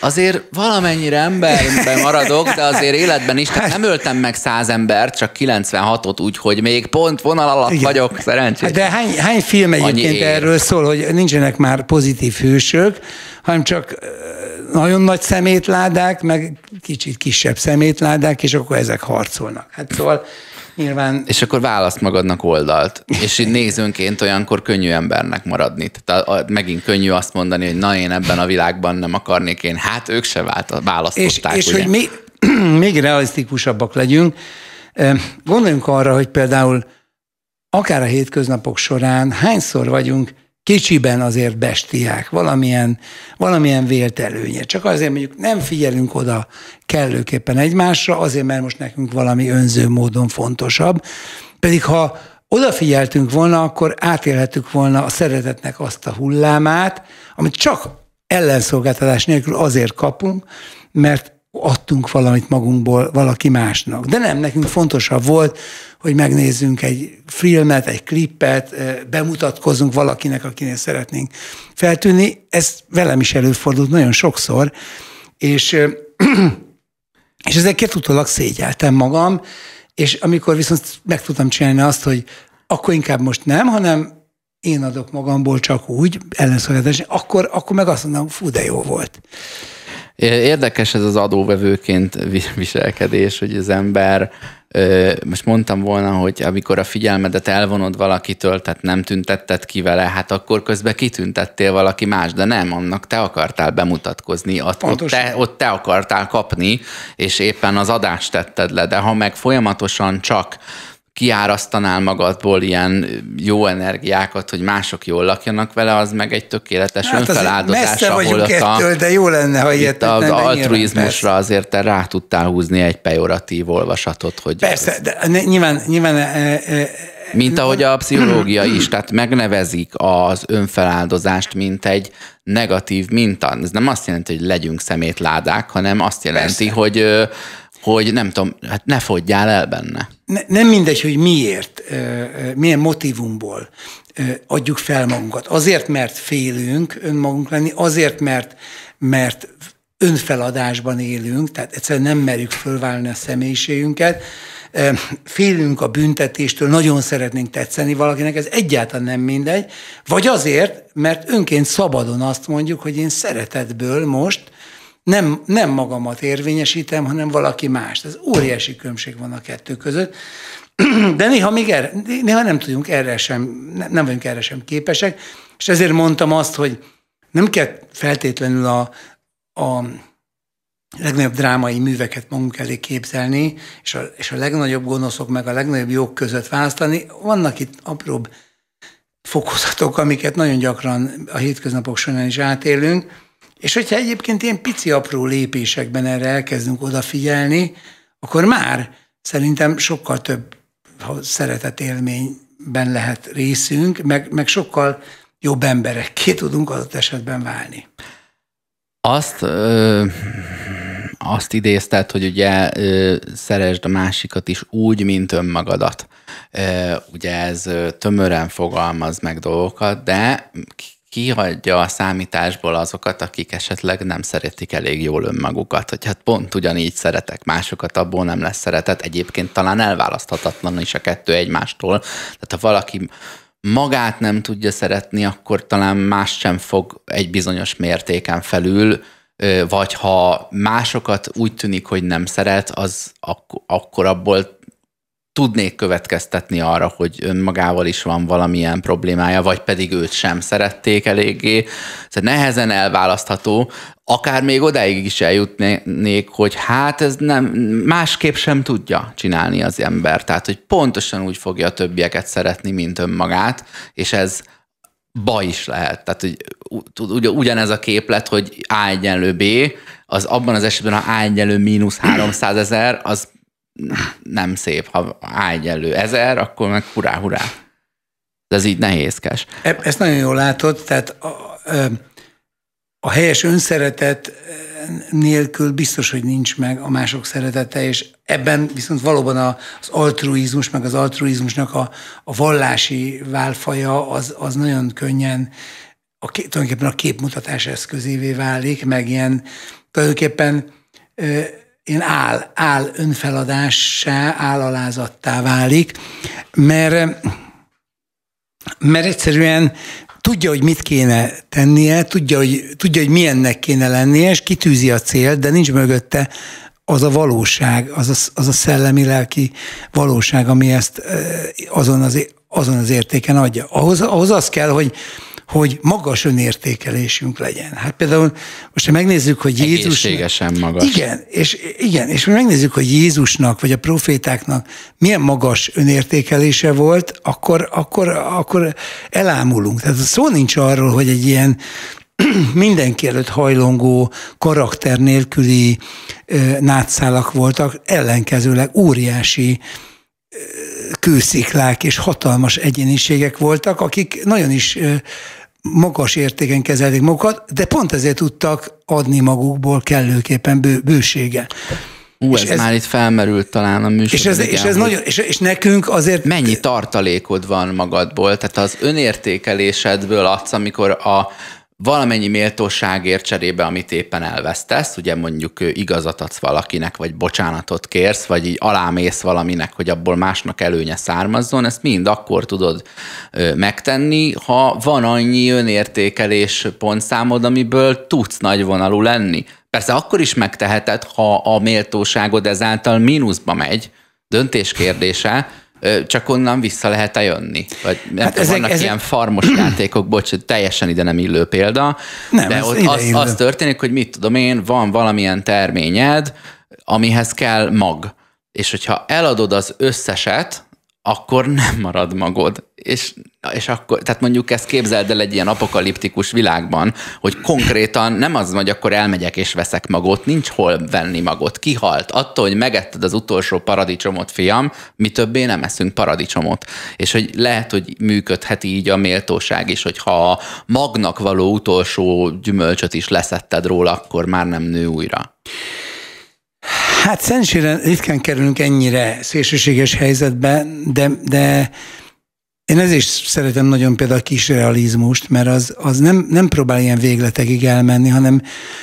azért valamennyire emberben maradok, de azért életben is, tehát nem öltem meg száz embert, csak 96-ot úgy, hogy még pont vonal alatt Igen. vagyok, szerencsés. Hát de hány, hány film egyébként erről szól, hogy nincsenek már pozitív hősök, hanem csak nagyon nagy szemétládák, meg kicsit kisebb szemétládák, és akkor ezek harcolnak. Hát szóval Nyilván. És akkor választ magadnak oldalt. És így nézőnként olyankor könnyű embernek maradni. Tehát megint könnyű azt mondani, hogy na én ebben a világban nem akarnék én. Hát ők se választották. És, és hogy mi, még realisztikusabbak legyünk, gondoljunk arra, hogy például akár a hétköznapok során hányszor vagyunk kicsiben azért bestiák, valamilyen, valamilyen vélt előnye. Csak azért mondjuk nem figyelünk oda kellőképpen egymásra, azért mert most nekünk valami önző módon fontosabb. Pedig ha odafigyeltünk volna, akkor átélhetük volna a szeretetnek azt a hullámát, amit csak ellenszolgáltatás nélkül azért kapunk, mert adtunk valamit magunkból valaki másnak. De nem, nekünk fontosabb volt, hogy megnézzünk egy filmet, egy klippet, bemutatkozunk valakinek, akinek szeretnénk feltűnni. Ez velem is előfordult nagyon sokszor, és, és ezeket utólag szégyeltem magam, és amikor viszont meg tudtam csinálni azt, hogy akkor inkább most nem, hanem én adok magamból csak úgy, ellenszolgáltatás, akkor, akkor meg azt mondom, fú, de jó volt. Érdekes ez az adóvevőként viselkedés, hogy az ember, most mondtam volna, hogy amikor a figyelmedet elvonod valakitől, tehát nem tüntetted ki vele, hát akkor közben kitüntettél valaki más, de nem, annak te akartál bemutatkozni, ott, ott, te, ott te akartál kapni, és éppen az adást tetted le, de ha meg folyamatosan csak kiárasztanál magadból ilyen jó energiákat, hogy mások jól lakjanak vele, az meg egy tökéletes hát önfeláldozás. Messze vagyunk ettől, de jó lenne, ha ilyet az nem altruizmusra azért te rá tudtál húzni egy pejoratív olvasatot. Hogy Persze, de nyilván, nyilván e, e, Mint ahogy a pszichológia is, tehát megnevezik az önfeláldozást, mint egy negatív minta. Ez nem azt jelenti, hogy legyünk szemétládák, hanem azt jelenti, Persze. hogy hogy nem tudom, hát ne fogyjál el benne. Ne, nem mindegy, hogy miért, milyen motivumból adjuk fel magunkat. Azért, mert félünk önmagunk lenni, azért, mert, mert önfeladásban élünk, tehát egyszerűen nem merjük fölválni a személyiségünket, félünk a büntetéstől, nagyon szeretnénk tetszeni valakinek, ez egyáltalán nem mindegy, vagy azért, mert önként szabadon azt mondjuk, hogy én szeretetből most nem, nem magamat érvényesítem, hanem valaki más. Ez óriási különbség van a kettő között. De néha még erre, néha nem tudjunk erre sem, nem vagyunk erre sem képesek, és ezért mondtam azt, hogy nem kell feltétlenül a, a legnagyobb drámai műveket magunk elé képzelni, és a, és a legnagyobb gonoszok meg a legnagyobb jók között választani. Vannak itt apróbb fokozatok, amiket nagyon gyakran a hétköznapok során is átélünk, és hogyha egyébként ilyen pici apró lépésekben erre elkezdünk odafigyelni, akkor már szerintem sokkal több szeretet élményben lehet részünk, meg, meg sokkal jobb emberekké tudunk adott esetben válni. Azt, ö, azt idézted, hogy ugye ö, szeresd a másikat is úgy, mint önmagadat. Ö, ugye ez tömören fogalmaz meg dolgokat, de kihagyja a számításból azokat, akik esetleg nem szeretik elég jól önmagukat, hogy hát pont ugyanígy szeretek másokat, abból nem lesz szeretet. Egyébként talán elválaszthatatlan is a kettő egymástól. Tehát ha valaki magát nem tudja szeretni, akkor talán más sem fog egy bizonyos mértéken felül, vagy ha másokat úgy tűnik, hogy nem szeret, az ak- akkor abból tudnék következtetni arra, hogy önmagával is van valamilyen problémája, vagy pedig őt sem szerették eléggé. Ez nehezen elválasztható, akár még odáig is eljutnék, hogy hát ez nem, másképp sem tudja csinálni az ember. Tehát, hogy pontosan úgy fogja a többieket szeretni, mint önmagát, és ez baj is lehet. Tehát, hogy ugyanez a képlet, hogy A egyenlő B, az abban az esetben, ha A egyenlő mínusz 300 ezer, az nem szép. Ha A egyenlő ezer, akkor meg hurrá, hurrá. De ez így nehézkes. E, ezt nagyon jól látod, tehát a, a helyes önszeretet nélkül biztos, hogy nincs meg a mások szeretete, és ebben viszont valóban az altruizmus, meg az altruizmusnak a, a vallási válfaja az, az nagyon könnyen a, tulajdonképpen a képmutatás eszközévé válik, meg ilyen tulajdonképpen ilyen áll, áll önfeladássá, állalázattá válik, mert, mert egyszerűen tudja, hogy mit kéne tennie, tudja hogy, tudja, hogy milyennek kéne lennie, és kitűzi a célt, de nincs mögötte az a valóság, az a, az a szellemi-lelki valóság, ami ezt azon az, azon az értéken adja. Ahhoz, ahhoz az kell, hogy hogy magas önértékelésünk legyen. Hát például most ha megnézzük, hogy Jézus... Egészségesen magas. Igen, és, igen, és megnézzük, hogy Jézusnak, vagy a profétáknak milyen magas önértékelése volt, akkor, akkor, akkor elámulunk. Tehát szó nincs arról, hogy egy ilyen mindenki előtt hajlongó, karakter nélküli nátszálak voltak, ellenkezőleg óriási kősziklák és hatalmas egyéniségek voltak, akik nagyon is magas értéken kezelték magukat, de pont ezért tudtak adni magukból kellőképpen bő, bősége. Ú, ez, ez már itt felmerült talán a műsor. És, ez, és, ez nagyon, és, és nekünk azért... Mennyi tartalékod van magadból? Tehát az önértékelésedből adsz, amikor a valamennyi méltóságért cserébe, amit éppen elvesztesz, ugye mondjuk igazat adsz valakinek, vagy bocsánatot kérsz, vagy így alámész valaminek, hogy abból másnak előnye származzon, ezt mind akkor tudod megtenni, ha van annyi önértékelés pontszámod, amiből tudsz nagyvonalú lenni. Persze akkor is megteheted, ha a méltóságod ezáltal mínuszba megy, döntés kérdése, csak onnan vissza lehet-e jönni? Vagy nem hát tudom, ezek, vannak ezek... ilyen farmos játékok, bocs, teljesen ide nem illő példa, nem, de ott az, az történik, hogy mit tudom én, van valamilyen terményed, amihez kell mag. És hogyha eladod az összeset, akkor nem marad magod. És, és akkor, tehát mondjuk ezt képzeld el egy ilyen apokaliptikus világban, hogy konkrétan nem az, hogy akkor elmegyek és veszek magot, nincs hol venni magot. Kihalt. Attól, hogy megetted az utolsó paradicsomot, fiam, mi többé nem eszünk paradicsomot. És hogy lehet, hogy működhet így a méltóság is, hogy ha a magnak való utolsó gyümölcsöt is leszetted róla, akkor már nem nő újra. Hát szerencsére ritkán kerülünk ennyire szélsőséges helyzetbe, de, de én ezért is szeretem nagyon például a kis realizmust, mert az, az nem, nem próbál ilyen végletekig elmenni, hanem,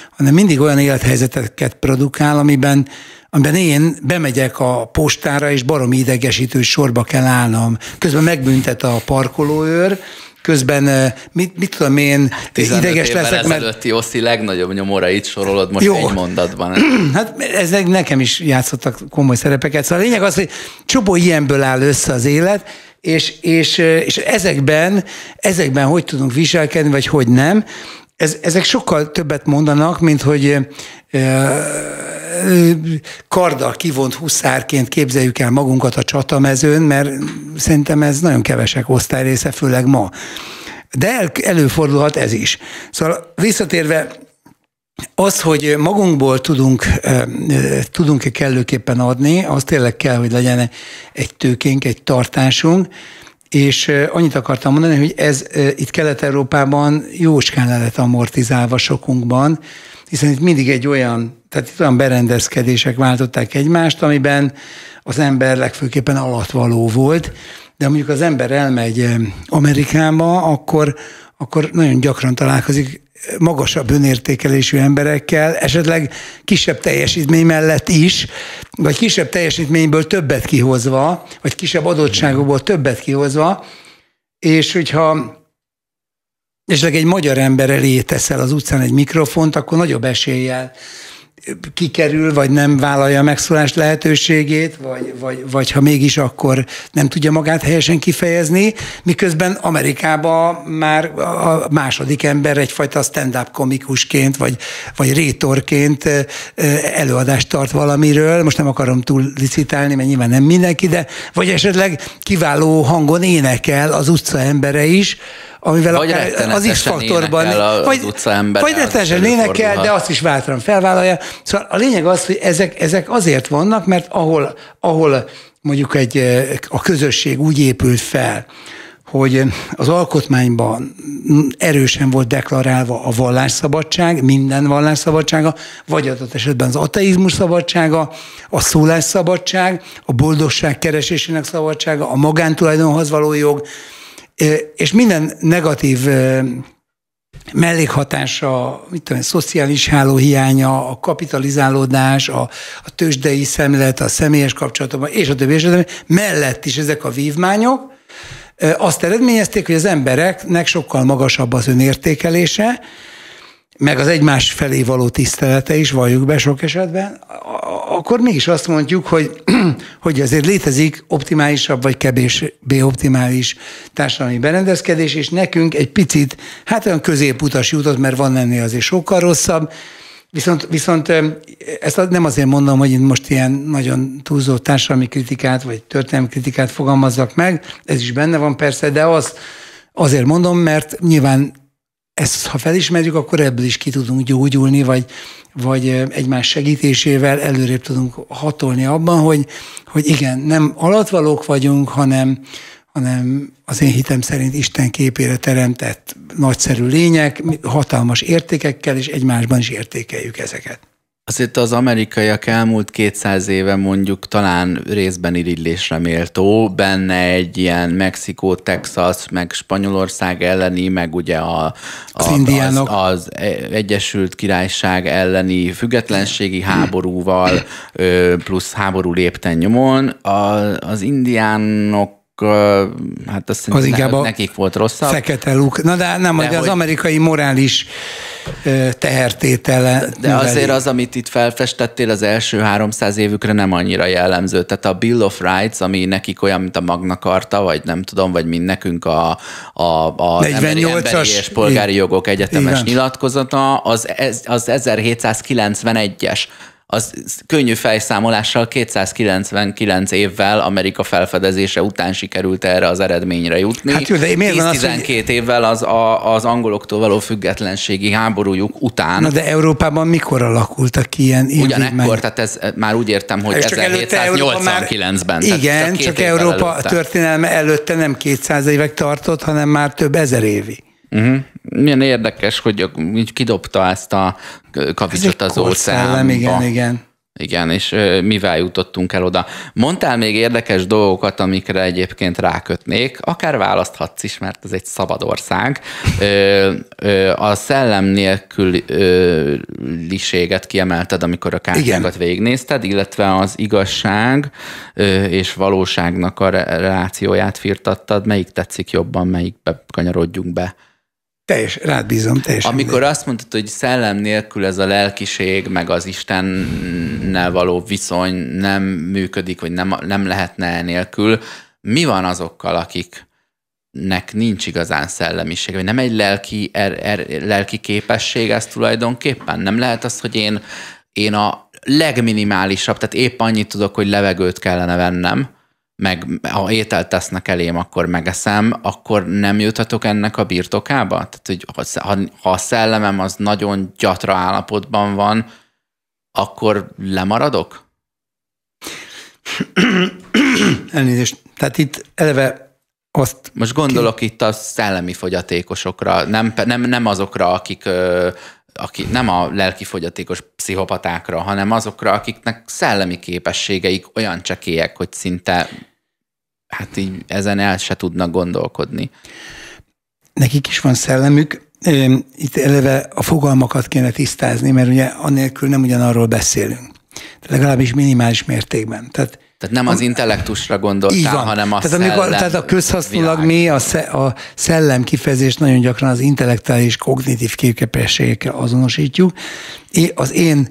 hanem mindig olyan élethelyzeteket produkál, amiben, amiben én bemegyek a postára, és baromi idegesítő sorba kell állnom. Közben megbüntet a parkolóőr, közben mit, mit tudom én, ideges leszek. Mert... ezelőtti Oszi legnagyobb nyomora itt sorolod most Jó. egy mondatban. hát ezek nekem is játszottak komoly szerepeket. Szóval a lényeg az, hogy csomó ilyenből áll össze az élet, és, és, és ezekben, ezekben hogy tudunk viselkedni, vagy hogy nem. Ez, ezek sokkal többet mondanak, mint hogy karddal kivont huszárként képzeljük el magunkat a csatamezőn, mert szerintem ez nagyon kevesek osztály része, főleg ma. De előfordulhat ez is. Szóval visszatérve az, hogy magunkból tudunk, tudunk-e kellőképpen adni, az tényleg kell, hogy legyen egy tőkénk, egy tartásunk, és annyit akartam mondani, hogy ez itt Kelet-Európában jóskán le lett amortizálva sokunkban, hiszen itt mindig egy olyan, tehát itt olyan berendezkedések váltották egymást, amiben az ember legfőképpen alatvaló volt, de mondjuk az ember elmegy Amerikába, akkor, akkor nagyon gyakran találkozik magasabb önértékelésű emberekkel, esetleg kisebb teljesítmény mellett is, vagy kisebb teljesítményből többet kihozva, vagy kisebb adottságokból többet kihozva, és hogyha esetleg egy magyar ember elé teszel az utcán egy mikrofont, akkor nagyobb eséllyel kikerül, vagy nem vállalja a megszólás lehetőségét, vagy, vagy, vagy ha mégis, akkor nem tudja magát helyesen kifejezni, miközben Amerikában már a második ember egyfajta stand-up komikusként, vagy, vagy rétorként előadást tart valamiről, most nem akarom túl licitálni, mert nyilván nem mindenki, de vagy esetleg kiváló hangon énekel az utca embere is, amivel vagy akár az X-faktorban... Vagy, vagy rettenesen énekel, de azt is váltran felvállalja. Szóval a lényeg az, hogy ezek, ezek azért vannak, mert ahol, ahol mondjuk egy, a közösség úgy épült fel, hogy az alkotmányban erősen volt deklarálva a vallásszabadság, minden vallásszabadsága, vagy adott esetben az ateizmus szabadsága, a szólásszabadság, a boldogság keresésének szabadsága, a magántulajdonhoz való jog, és minden negatív mellékhatása, mit tudom, a szociális hálóhiánya, a kapitalizálódás, a, a tőzsdei szemlélet, a személyes kapcsolatokban, és a többi, és a többi, mellett is ezek a vívmányok, azt eredményezték, hogy az embereknek sokkal magasabb az önértékelése, meg az egymás felé való tisztelete is, valljuk be sok esetben, akkor mégis azt mondjuk, hogy, hogy azért létezik optimálisabb vagy kevésbé optimális társadalmi berendezkedés, és nekünk egy picit, hát olyan középutas jutott, mert van ennél azért sokkal rosszabb, Viszont, viszont ezt nem azért mondom, hogy én most ilyen nagyon túlzó társadalmi kritikát vagy történelmi kritikát fogalmazzak meg, ez is benne van persze, de az, azért mondom, mert nyilván ezt ha felismerjük, akkor ebből is ki tudunk gyógyulni, vagy, vagy egymás segítésével előrébb tudunk hatolni abban, hogy, hogy igen, nem alatvalók vagyunk, hanem, hanem az én hitem szerint Isten képére teremtett nagyszerű lények, hatalmas értékekkel, és egymásban is értékeljük ezeket. Azért az amerikaiak elmúlt 200 éve mondjuk talán részben irigylésre méltó, benne egy ilyen Mexikó, Texas, meg Spanyolország elleni, meg ugye a, a, az, indiánok. az, az Egyesült Királyság elleni függetlenségi háborúval, plusz háború lépten nyomon. A, az indiánok hát azt az inkább ne, nekik volt rosszabb. Fekete luk. Na de nem, de az hogy... amerikai morális tehertétele. De növeli. azért az, amit itt felfestettél az első 300 évükre nem annyira jellemző. Tehát a Bill of Rights, ami nekik olyan, mint a Magna Carta, vagy nem tudom, vagy mint nekünk a, a, a emberi, emberi és polgári jogok egyetemes Igen. nyilatkozata, az, az 1791-es az könnyű fejszámolással 299 évvel Amerika felfedezése után sikerült erre az eredményre jutni. Hát jó, de miért van az, 12 hogy... évvel az, a, az angoloktól való függetlenségi háborújuk után. Na de Európában mikor alakultak ki ilyen Ugyanekkor, tehát ez már úgy értem, hogy 1789-ben. Igen, csak, csak Európa előtte. történelme előtte nem 200 évek tartott, hanem már több ezer évi. Uh-huh. Milyen érdekes, hogy kidobta ezt a kavicsot az óceánba. Igen, igen. Igen, és mivel jutottunk el oda. Mondtál még érdekes dolgokat, amikre egyébként rákötnék, akár választhatsz is, mert ez egy szabad ország. A szellem nélküliséget kiemelted, amikor a kártyákat végignézted, illetve az igazság és valóságnak a relációját firtattad. Melyik tetszik jobban, melyikbe kanyarodjunk be? Teljes, rád bízom, teljesen. Amikor mindegy. azt mondtad, hogy szellem nélkül ez a lelkiség, meg az Istennel való viszony nem működik, vagy nem, nem lehetne nélkül, mi van azokkal, akiknek nincs igazán szellemiség, vagy nem egy lelki, er, er, lelki képesség ez tulajdonképpen? Nem lehet az, hogy én, én a legminimálisabb, tehát épp annyit tudok, hogy levegőt kellene vennem, meg ha ételt tesznek elém, akkor megeszem, akkor nem juthatok ennek a birtokába? Tehát, hogy ha, ha a szellemem az nagyon gyatra állapotban van, akkor lemaradok? Elnézést. Tehát itt eleve azt... Most gondolok ki... itt a szellemi fogyatékosokra, nem, nem, nem azokra, akik, akik nem a lelki fogyatékos pszichopatákra, hanem azokra, akiknek szellemi képességeik olyan csekélyek, hogy szinte hát így ezen el se tudnak gondolkodni. Nekik is van szellemük, itt eleve a fogalmakat kéne tisztázni, mert ugye annélkül nem ugyanarról beszélünk. De legalábbis minimális mértékben. Tehát tehát nem az intellektusra gondoltál, hanem a tehát, amikor, tehát a közhasznulag mi a, sze, a szellem kifejezést nagyon gyakran az intellektuális kognitív képességekkel azonosítjuk. É, az én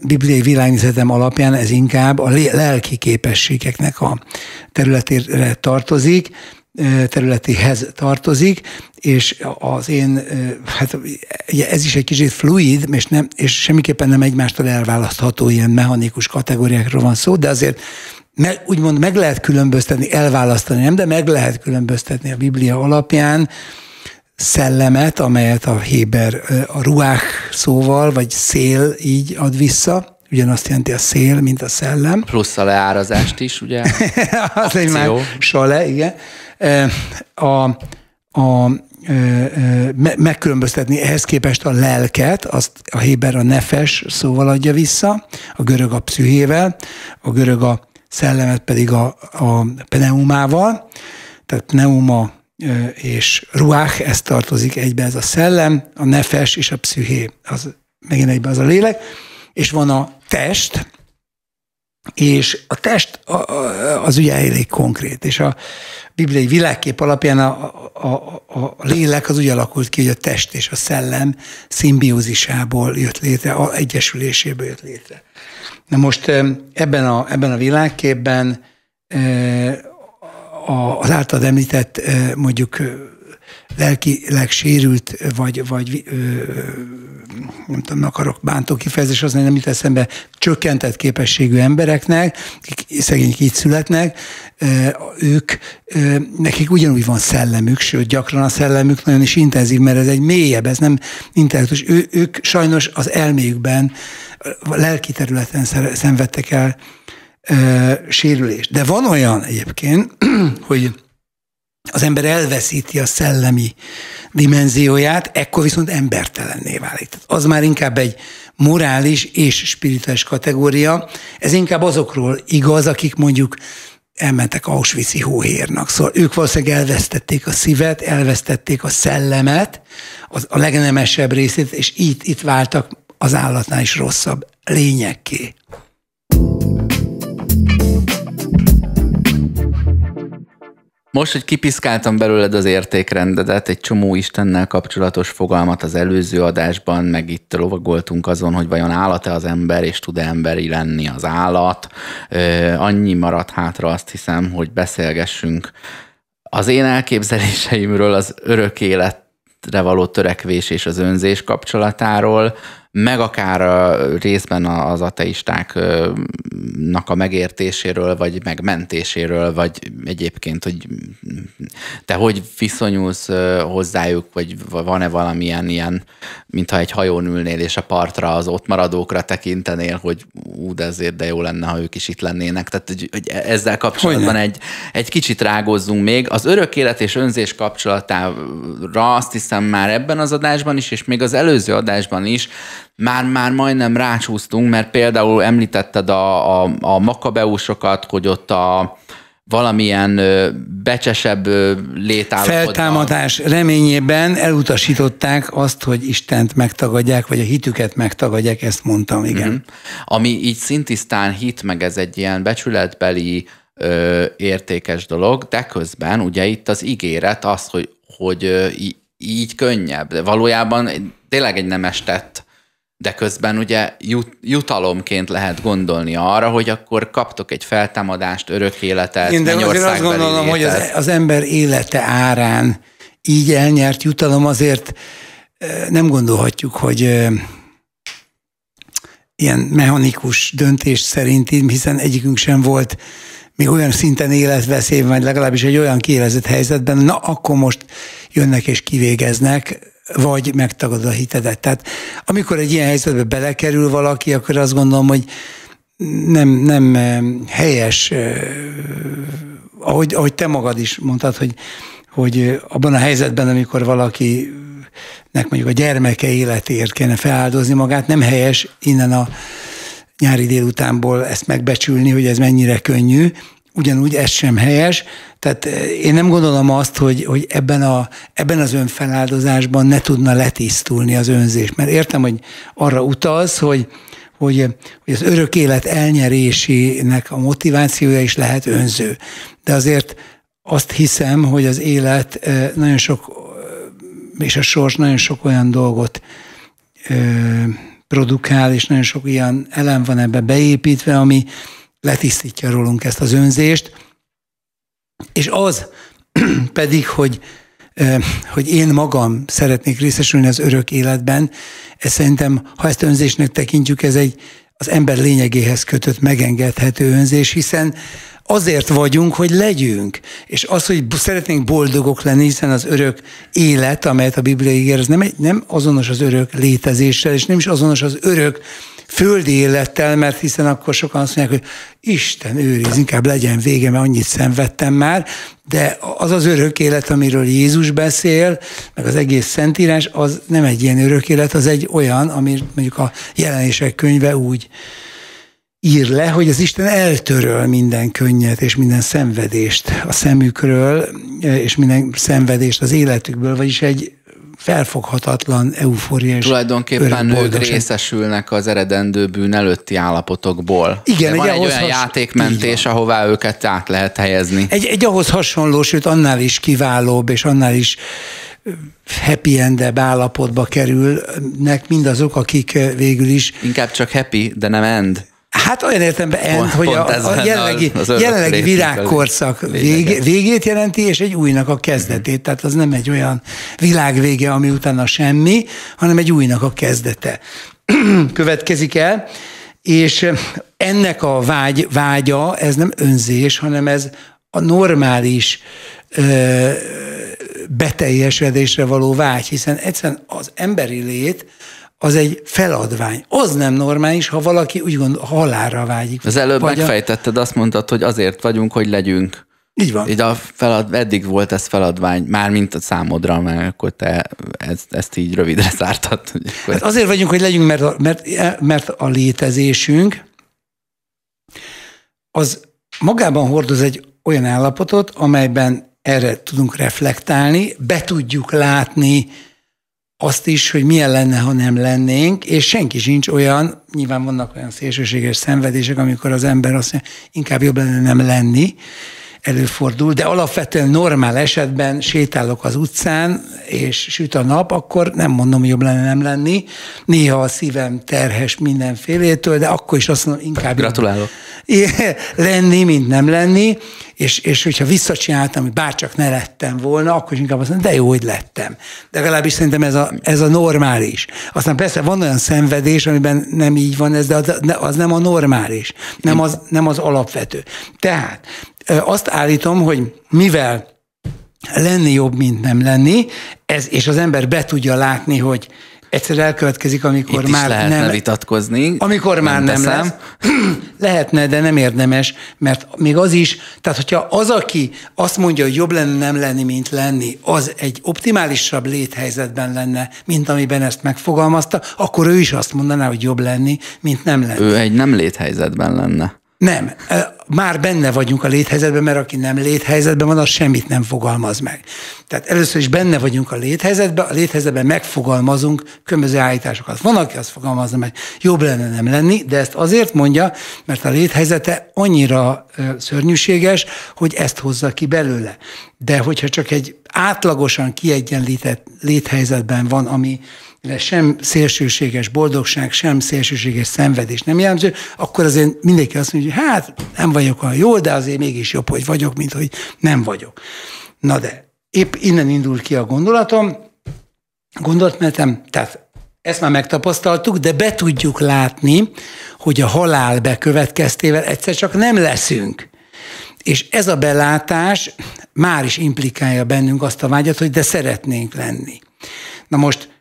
bibliai világnézetem alapján ez inkább a lelki képességeknek a területére tartozik, területéhez tartozik, és az én, hát ez is egy kicsit fluid, és, nem, és semmiképpen nem egymástól elválasztható ilyen mechanikus kategóriákról van szó, de azért meg, úgymond meg lehet különböztetni, elválasztani nem, de meg lehet különböztetni a Biblia alapján szellemet, amelyet a Héber a ruach szóval, vagy szél így ad vissza, ugyanazt jelenti a szél, mint a szellem. Plusz a leárazást is, ugye? az egy már sale, igen a, a megkülönböztetni ehhez képest a lelket, azt a Héber a nefes szóval adja vissza, a görög a pszichével, a görög a szellemet pedig a, a pneumával, tehát pneuma és ruach, ez tartozik egybe ez a szellem, a nefes és a psziché, az megint egybe az a lélek, és van a test, és a test az ugye elég konkrét, és a bibliai világkép alapján a, a, a, lélek az úgy alakult ki, hogy a test és a szellem szimbiózisából jött létre, a egyesüléséből jött létre. Na most ebben a, ebben a világképben az általad említett mondjuk lelkileg sérült, vagy, vagy ö, nem tudom, akarok bántó kifejezés, az nem jut eszembe, csökkentett képességű embereknek, szegények így születnek, ők, nekik ugyanúgy van szellemük, sőt, gyakran a szellemük nagyon is intenzív, mert ez egy mélyebb, ez nem intellektus. Ő, ők sajnos az elméjükben, lelki területen szenvedtek el sérülést. De van olyan egyébként, hogy az ember elveszíti a szellemi dimenzióját, ekkor viszont embertelenné válik. Tehát az már inkább egy morális és spirituális kategória. Ez inkább azokról igaz, akik mondjuk elmentek Auschwitz-i hóhérnak. Szóval ők valószínűleg elvesztették a szívet, elvesztették a szellemet, az, a legnemesebb részét, és itt, itt váltak az állatnál is rosszabb lényekké. Most, hogy kipiszkáltam belőled az értékrendedet, egy csomó Istennel kapcsolatos fogalmat az előző adásban, meg itt lovagoltunk azon, hogy vajon állat-e az ember, és tud-e emberi lenni az állat. Annyi maradt hátra azt hiszem, hogy beszélgessünk az én elképzeléseimről, az örök életre való törekvés és az önzés kapcsolatáról, meg akár a részben az ateistáknak a megértéséről, vagy megmentéséről, vagy egyébként, hogy te hogy viszonyulsz hozzájuk, vagy van-e valamilyen ilyen, mintha egy hajón ülnél, és a partra az ott maradókra tekintenél, hogy ú, de ezért de jó lenne, ha ők is itt lennének. Tehát hogy ezzel kapcsolatban egy, egy kicsit rágózzunk még. Az örök élet és önzés kapcsolatára azt hiszem már ebben az adásban is, és még az előző adásban is már-már majdnem rácsúsztunk, mert például említetted a, a, a makabeusokat, hogy ott a valamilyen becsesebb létállapotban. Feltámadás reményében elutasították azt, hogy Istent megtagadják, vagy a hitüket megtagadják, ezt mondtam, igen. Mm-hmm. Ami így szintisztán hit, meg ez egy ilyen becsületbeli ö, értékes dolog, de közben ugye itt az ígéret az, hogy, hogy így, így könnyebb. De valójában tényleg egy nemes tett de közben ugye jut, jutalomként lehet gondolni arra, hogy akkor kaptok egy feltámadást, örök életet, Én de azért azt gondolom, hogy az, az ember élete árán így elnyert jutalom azért nem gondolhatjuk, hogy ilyen mechanikus döntés szerint, hiszen egyikünk sem volt még olyan szinten életveszélyben, vagy legalábbis egy olyan kiélezett helyzetben, na akkor most jönnek és kivégeznek, vagy megtagadod a hitedet. Tehát amikor egy ilyen helyzetbe belekerül valaki, akkor azt gondolom, hogy nem, nem eh, helyes, eh, ahogy, ahogy te magad is mondtad, hogy, hogy abban a helyzetben, amikor valaki nek mondjuk a gyermeke életért kéne feláldozni magát, nem helyes innen a nyári délutánból ezt megbecsülni, hogy ez mennyire könnyű, ugyanúgy ez sem helyes. Tehát eh, én nem gondolom azt, hogy, hogy ebben, a, ebben az önfeláldozásban ne tudna letisztulni az önzés. Mert értem, hogy arra utalsz, hogy, hogy, hogy az örök élet elnyerésének a motivációja is lehet önző. De azért azt hiszem, hogy az élet eh, nagyon sok, eh, és a sors nagyon sok olyan dolgot produkál, és nagyon sok ilyen elem van ebbe beépítve, ami, letisztítja rólunk ezt az önzést, és az pedig, hogy, hogy én magam szeretnék részesülni az örök életben, ez szerintem, ha ezt önzésnek tekintjük, ez egy az ember lényegéhez kötött megengedhető önzés, hiszen azért vagyunk, hogy legyünk. És az, hogy szeretnénk boldogok lenni, hiszen az örök élet, amelyet a Biblia ígér, az nem, nem azonos az örök létezéssel, és nem is azonos az örök földi élettel, mert hiszen akkor sokan azt mondják, hogy Isten őriz, inkább legyen vége, mert annyit szenvedtem már, de az az örök élet, amiről Jézus beszél, meg az egész Szentírás, az nem egy ilyen örök élet, az egy olyan, ami mondjuk a jelenések könyve úgy ír le, hogy az Isten eltöröl minden könnyet és minden szenvedést a szemükről, és minden szenvedést az életükből, vagyis egy felfoghatatlan eufória és Tulajdonképpen ők részesülnek az eredendő bűn előtti állapotokból. Igen, egy van egy olyan has... játékmentés, ahová őket át lehet helyezni. Egy, egy ahhoz hasonló, sőt annál is kiválóbb, és annál is happy endebb állapotba kerülnek mindazok, akik végül is... Inkább csak happy, de nem end. Hát olyan értelemben end, hogy a, a jelenlegi, az, az jelenlegi virágkorszak vég, végét jelenti, és egy újnak a kezdetét. Tehát az nem egy olyan világvége, ami utána semmi, hanem egy újnak a kezdete. Következik el, és ennek a vágy, vágya, ez nem önzés, hanem ez a normális ö, beteljesedésre való vágy, hiszen egyszerűen az emberi lét az egy feladvány. Az nem normális, ha valaki úgy gondol, halálra vágyik. Az előbb vagy megfejtetted, azt mondtad, hogy azért vagyunk, hogy legyünk. Így van. Így a felad, eddig volt ez feladvány, már mint a számodra, mert akkor te ezt, ezt így rövidre zártad. Hát azért vagyunk, hogy legyünk, mert a, mert, mert a létezésünk az magában hordoz egy olyan állapotot, amelyben erre tudunk reflektálni, be tudjuk látni azt is, hogy milyen lenne, ha nem lennénk, és senki sincs olyan, nyilván vannak olyan szélsőséges szenvedések, amikor az ember azt mondja, inkább jobb lenne nem lenni, előfordul, de alapvetően normál esetben sétálok az utcán, és süt a nap, akkor nem mondom, hogy jobb lenne nem lenni. Néha a szívem terhes mindenfélétől, de akkor is azt mondom, inkább Gratulálok. lenni, mint nem lenni, és, és hogyha visszacsináltam, hogy bárcsak ne lettem volna, akkor is inkább azt mondom, de jó, hogy lettem. De legalábbis szerintem ez a, ez a normális. Aztán persze van olyan szenvedés, amiben nem így van ez, de az, az nem a normális, nem az, nem az alapvető. Tehát azt állítom, hogy mivel lenni jobb, mint nem lenni, ez, és az ember be tudja látni, hogy egyszer elkövetkezik, amikor Itt már lehetne nem... vitatkozni. Amikor már nem, nem lesz. lehetne, de nem érdemes, mert még az is, tehát hogyha az, aki azt mondja, hogy jobb lenne nem lenni, mint lenni, az egy optimálisabb léthelyzetben lenne, mint amiben ezt megfogalmazta, akkor ő is azt mondaná, hogy jobb lenni, mint nem lenni. Ő egy nem léthelyzetben lenne. Nem, már benne vagyunk a léthelyzetben, mert aki nem léthelyzetben van, az semmit nem fogalmaz meg. Tehát először is benne vagyunk a léthelyzetben, a léthelyzetben megfogalmazunk különböző állításokat. Van, aki azt fogalmazza meg, jobb lenne nem lenni, de ezt azért mondja, mert a léthelyzete annyira szörnyűséges, hogy ezt hozza ki belőle. De hogyha csak egy átlagosan kiegyenlített léthelyzetben van, ami sem szélsőséges boldogság, sem szélsőséges szenvedés nem jellemző, akkor azért mindenki azt mondja, hogy hát nem vagyok olyan jó, de azért mégis jobb, hogy vagyok, mint hogy nem vagyok. Na de, épp innen indul ki a gondolatom, gondolatmenetem, tehát ezt már megtapasztaltuk, de be tudjuk látni, hogy a halál bekövetkeztével egyszer csak nem leszünk. És ez a belátás már is implikálja bennünk azt a vágyat, hogy de szeretnénk lenni. Na most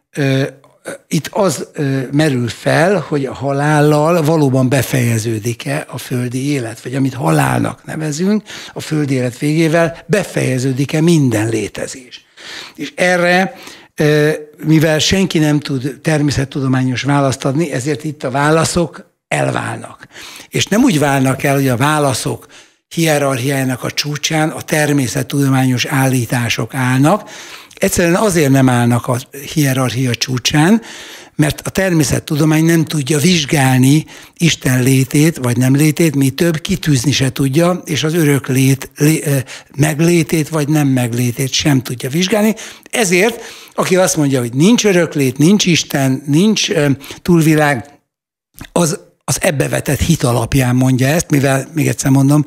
itt az merül fel, hogy a halállal valóban befejeződik-e a földi élet, vagy amit halálnak nevezünk, a földi élet végével befejeződik-e minden létezés. És erre, mivel senki nem tud természettudományos választ adni, ezért itt a válaszok elválnak. És nem úgy válnak el, hogy a válaszok hierarchiájának a csúcsán a természettudományos állítások állnak, Egyszerűen azért nem állnak a hierarchia csúcsán, mert a természettudomány nem tudja vizsgálni Isten létét, vagy nem létét, mi több kitűzni se tudja, és az örök lét, lé, meglétét, vagy nem meglétét sem tudja vizsgálni. Ezért, aki azt mondja, hogy nincs öröklét, nincs Isten, nincs túlvilág, az, az ebbe vetett hit alapján mondja ezt, mivel, még egyszer mondom,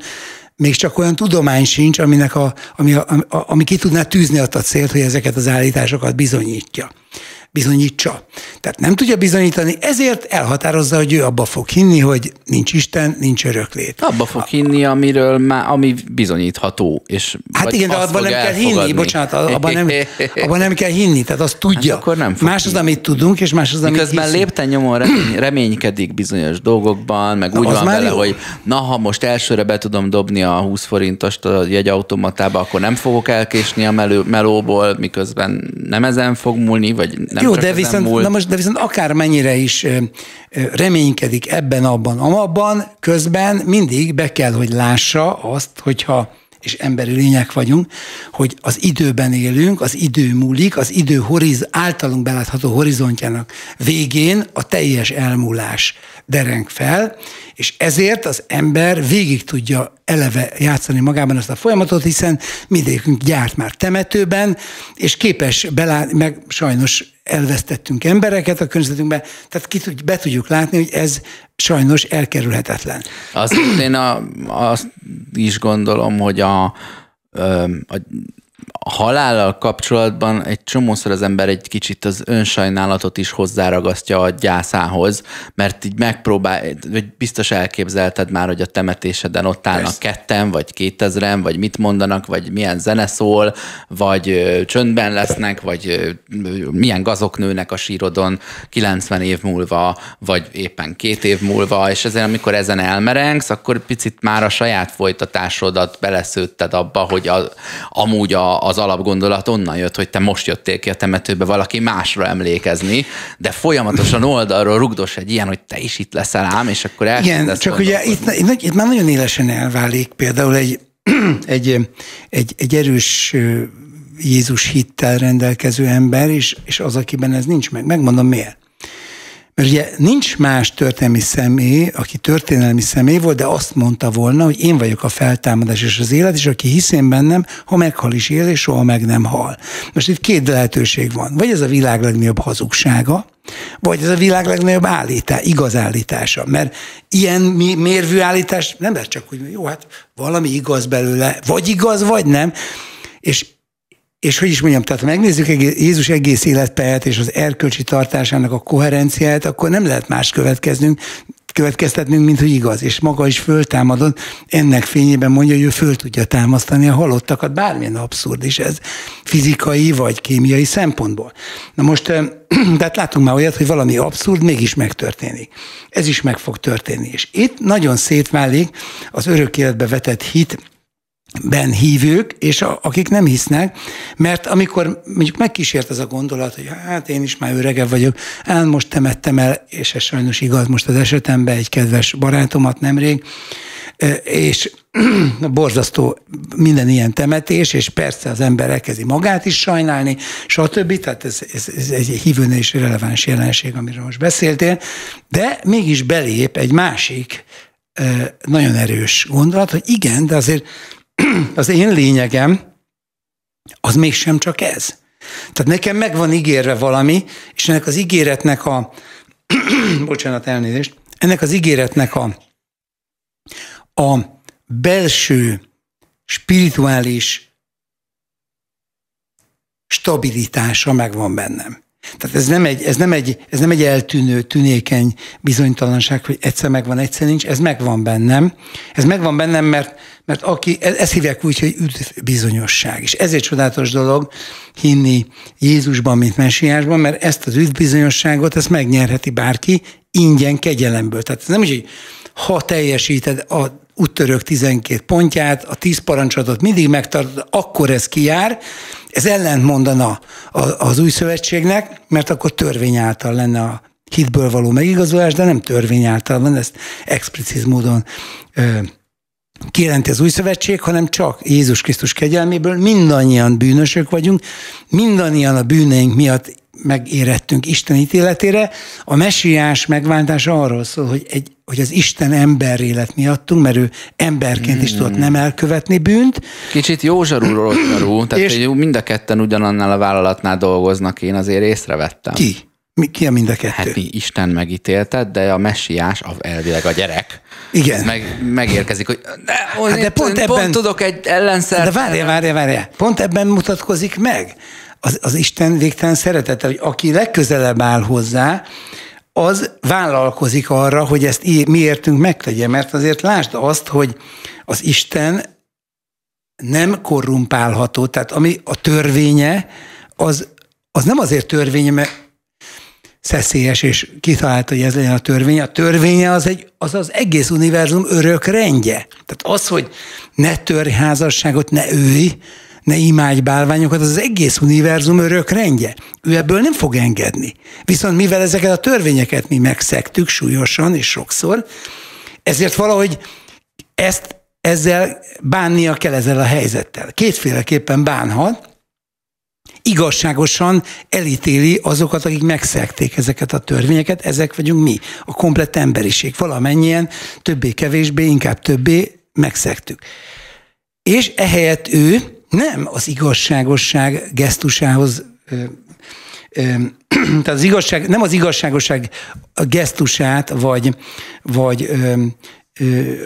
még csak olyan tudomány sincs, aminek a, ami, a, ami ki tudná tűzni azt a célt, hogy ezeket az állításokat bizonyítja bizonyítsa. Tehát nem tudja bizonyítani, ezért elhatározza, hogy ő abba fog hinni, hogy nincs Isten, nincs öröklét. Abba fog hinni, amiről már, ami bizonyítható. És hát igen, de abban nem kell hinni, bocsánat, abban nem, abban nem kell hinni, tehát azt tudja. Hát akkor nem fog más az, amit tudunk, és más az, amit Miközben lépten nyomon remény, reménykedik bizonyos dolgokban, meg na, úgy van vele, jó. hogy na, ha most elsőre be tudom dobni a 20 forintost a jegyautomatába, akkor nem fogok elkésni a melő, melóból, miközben nem ezen fog múlni, vagy nem jó, de viszont, na most, de viszont akár mennyire is reménykedik ebben, abban, amabban, közben mindig be kell, hogy lássa azt, hogyha és emberi lények vagyunk, hogy az időben élünk, az idő múlik, az idő horiz, általunk belátható horizontjának végén a teljes elmúlás dereng fel, és ezért az ember végig tudja eleve játszani magában ezt a folyamatot, hiszen mindegyikünk gyárt már temetőben, és képes belátni, meg sajnos elvesztettünk embereket a környezetünkben, tehát ki tud, be tudjuk látni, hogy ez sajnos elkerülhetetlen. Azt én a, azt is gondolom, hogy a, a a halállal kapcsolatban egy csomószor az ember egy kicsit az önsajnálatot is hozzáragasztja a gyászához, mert így megpróbál, vagy biztos elképzelted már, hogy a temetéseden ott állnak Persze. ketten, vagy kétezren, vagy mit mondanak, vagy milyen zene szól, vagy ö, csöndben lesznek, vagy ö, milyen gazok nőnek a sírodon 90 év múlva, vagy éppen két év múlva, és ezért amikor ezen elmerengsz, akkor picit már a saját folytatásodat beleszőtted abba, hogy a, amúgy a, az alapgondolat onnan jött, hogy te most jöttél ki a temetőbe valaki másra emlékezni, de folyamatosan oldalról rugdos egy ilyen, hogy te is itt leszel ám, és akkor Igen, csak ugye itt, itt, itt már nagyon élesen elválik például egy, egy, egy, egy erős Jézus hittel rendelkező ember, és, és az, akiben ez nincs meg. Megmondom miért. Mert ugye nincs más történelmi személy, aki történelmi személy volt, de azt mondta volna, hogy én vagyok a feltámadás és az élet, és aki hiszén bennem, ha meghal is él, és soha meg nem hal. Most itt két lehetőség van. Vagy ez a világ legnagyobb hazugsága, vagy ez a világ legnagyobb állítás, igaz állítása. Mert ilyen mérvű állítás nem lehet csak úgy, jó, hát valami igaz belőle, vagy igaz, vagy nem. És és hogy is mondjam, tehát ha megnézzük Jézus egész életpályát és az erkölcsi tartásának a koherenciáját, akkor nem lehet más következnünk, következtetnünk, mint hogy igaz, és maga is föltámadott, ennek fényében mondja, hogy ő föl tudja támasztani a halottakat, bármilyen abszurd is ez fizikai vagy kémiai szempontból. Na most, tehát látunk már olyat, hogy valami abszurd mégis megtörténik. Ez is meg fog történni. És itt nagyon szétválik az örök életbe vetett hit, ben hívők, és a, akik nem hisznek, mert amikor mondjuk megkísért ez a gondolat, hogy hát én is már öregebb vagyok, hát most temettem el, és ez sajnos igaz most az esetemben egy kedves barátomat nemrég, és borzasztó minden ilyen temetés, és persze az ember elkezdi magát is sajnálni, stb. Tehát ez, ez, ez egy hívőnél is releváns jelenség, amiről most beszéltél, de mégis belép egy másik nagyon erős gondolat, hogy igen, de azért az én lényegem az mégsem csak ez. Tehát nekem meg van ígérve valami, és ennek az ígéretnek a, bocsánat, elnézést, ennek az ígéretnek a, a belső, spirituális stabilitása megvan bennem. Tehát ez nem egy, ez nem egy, ez nem egy eltűnő, tünékeny bizonytalanság, hogy egyszer megvan, egyszer nincs, ez megvan bennem. Ez megvan bennem, mert, mert aki, e, ezt hívják úgy, hogy üdvbizonyosság. És ezért csodálatos dolog hinni Jézusban, mint messiásban, mert ezt az üdvbizonyosságot, ezt megnyerheti bárki ingyen kegyelemből. Tehát ez nem úgy, hogy ha teljesíted a úttörök 12 pontját, a 10 parancsolatot mindig megtartod, akkor ez kijár, ez ellent mondana az új szövetségnek, mert akkor törvény által lenne a hitből való megigazolás, de nem törvény által van, ezt explicit módon kijelenti az új szövetség, hanem csak Jézus Krisztus kegyelméből. Mindannyian bűnösök vagyunk, mindannyian a bűneink miatt megérettünk Isten ítéletére. A messiás megváltása arról szól, hogy, egy, hogy az Isten ember élet miattunk, mert ő emberként is tudott nem elkövetni bűnt. Kicsit jó zsarú, tehát és mind a ketten ugyanannál a vállalatnál dolgoznak, én azért észrevettem. Ki? Mi, ki a mind a kettő? Hát mi Isten megítélted, de a messiás, elvileg a gyerek, Igen. Meg, megérkezik, hogy de, hát de pont, ebben, pont tudok egy ellenszert. De várja, várja, várja. Pont ebben mutatkozik meg az, az Isten végtelen szeretete, hogy aki legközelebb áll hozzá, az vállalkozik arra, hogy ezt mi értünk megtegye, mert azért lásd azt, hogy az Isten nem korrumpálható, tehát ami a törvénye, az, az nem azért törvénye, mert szeszélyes, és kitalálta, hogy ez legyen a törvény. A törvénye az, egy, az az egész univerzum örök rendje. Tehát az, hogy ne törj házasságot, ne őj, ne imádj bálványokat, az az egész univerzum örök rendje. Ő ebből nem fog engedni. Viszont mivel ezeket a törvényeket mi megszektük súlyosan és sokszor, ezért valahogy ezt ezzel bánnia kell ezzel a helyzettel. Kétféleképpen bánhat, igazságosan elítéli azokat, akik megszekték ezeket a törvényeket, ezek vagyunk mi, a komplett emberiség. Valamennyien többé-kevésbé, inkább többé megszektük. És ehelyett ő nem az igazságosság gesztusához tehát az igazság, nem az igazságosság gesztusát, vagy, vagy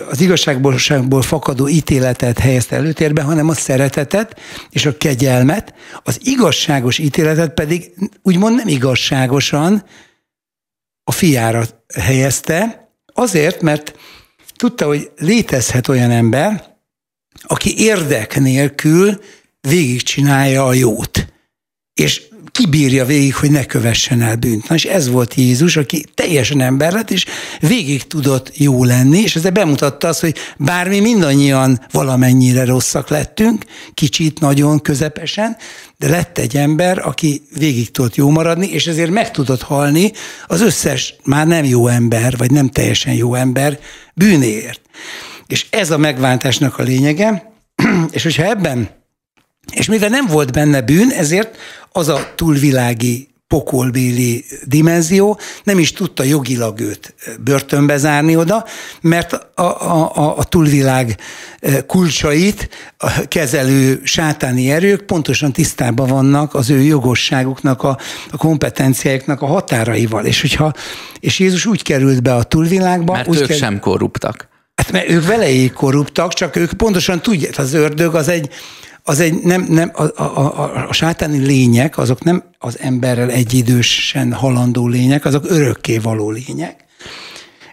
az igazságból fakadó ítéletet helyezte előtérbe, hanem a szeretetet és a kegyelmet, az igazságos ítéletet pedig úgymond nem igazságosan a fiára helyezte, azért, mert tudta, hogy létezhet olyan ember, aki érdek nélkül végigcsinálja a jót. És kibírja végig, hogy ne kövessen el bűnt. Na, és ez volt Jézus, aki teljesen ember lett, és végig tudott jó lenni, és ezzel bemutatta azt, hogy bármi mindannyian valamennyire rosszak lettünk, kicsit, nagyon közepesen, de lett egy ember, aki végig tudott jó maradni, és ezért meg tudott halni az összes már nem jó ember, vagy nem teljesen jó ember bűnéért. És ez a megváltásnak a lényege, és hogyha ebben, és mivel nem volt benne bűn, ezért az a túlvilági pokolbéli dimenzió, nem is tudta jogilag őt börtönbe zárni oda, mert a, a, a, a túlvilág kulcsait a kezelő sátáni erők pontosan tisztában vannak az ő jogosságuknak, a, a kompetenciáiknak a határaival. És, hogyha, és Jézus úgy került be a túlvilágba. Mert úgy ők került, sem korruptak. Hát mert ők velejéig korruptak, csak ők pontosan tudják, az ördög az egy, az egy nem, nem a, a, a, a sátáni lények, azok nem az emberrel egyidősen halandó lények, azok örökké való lények,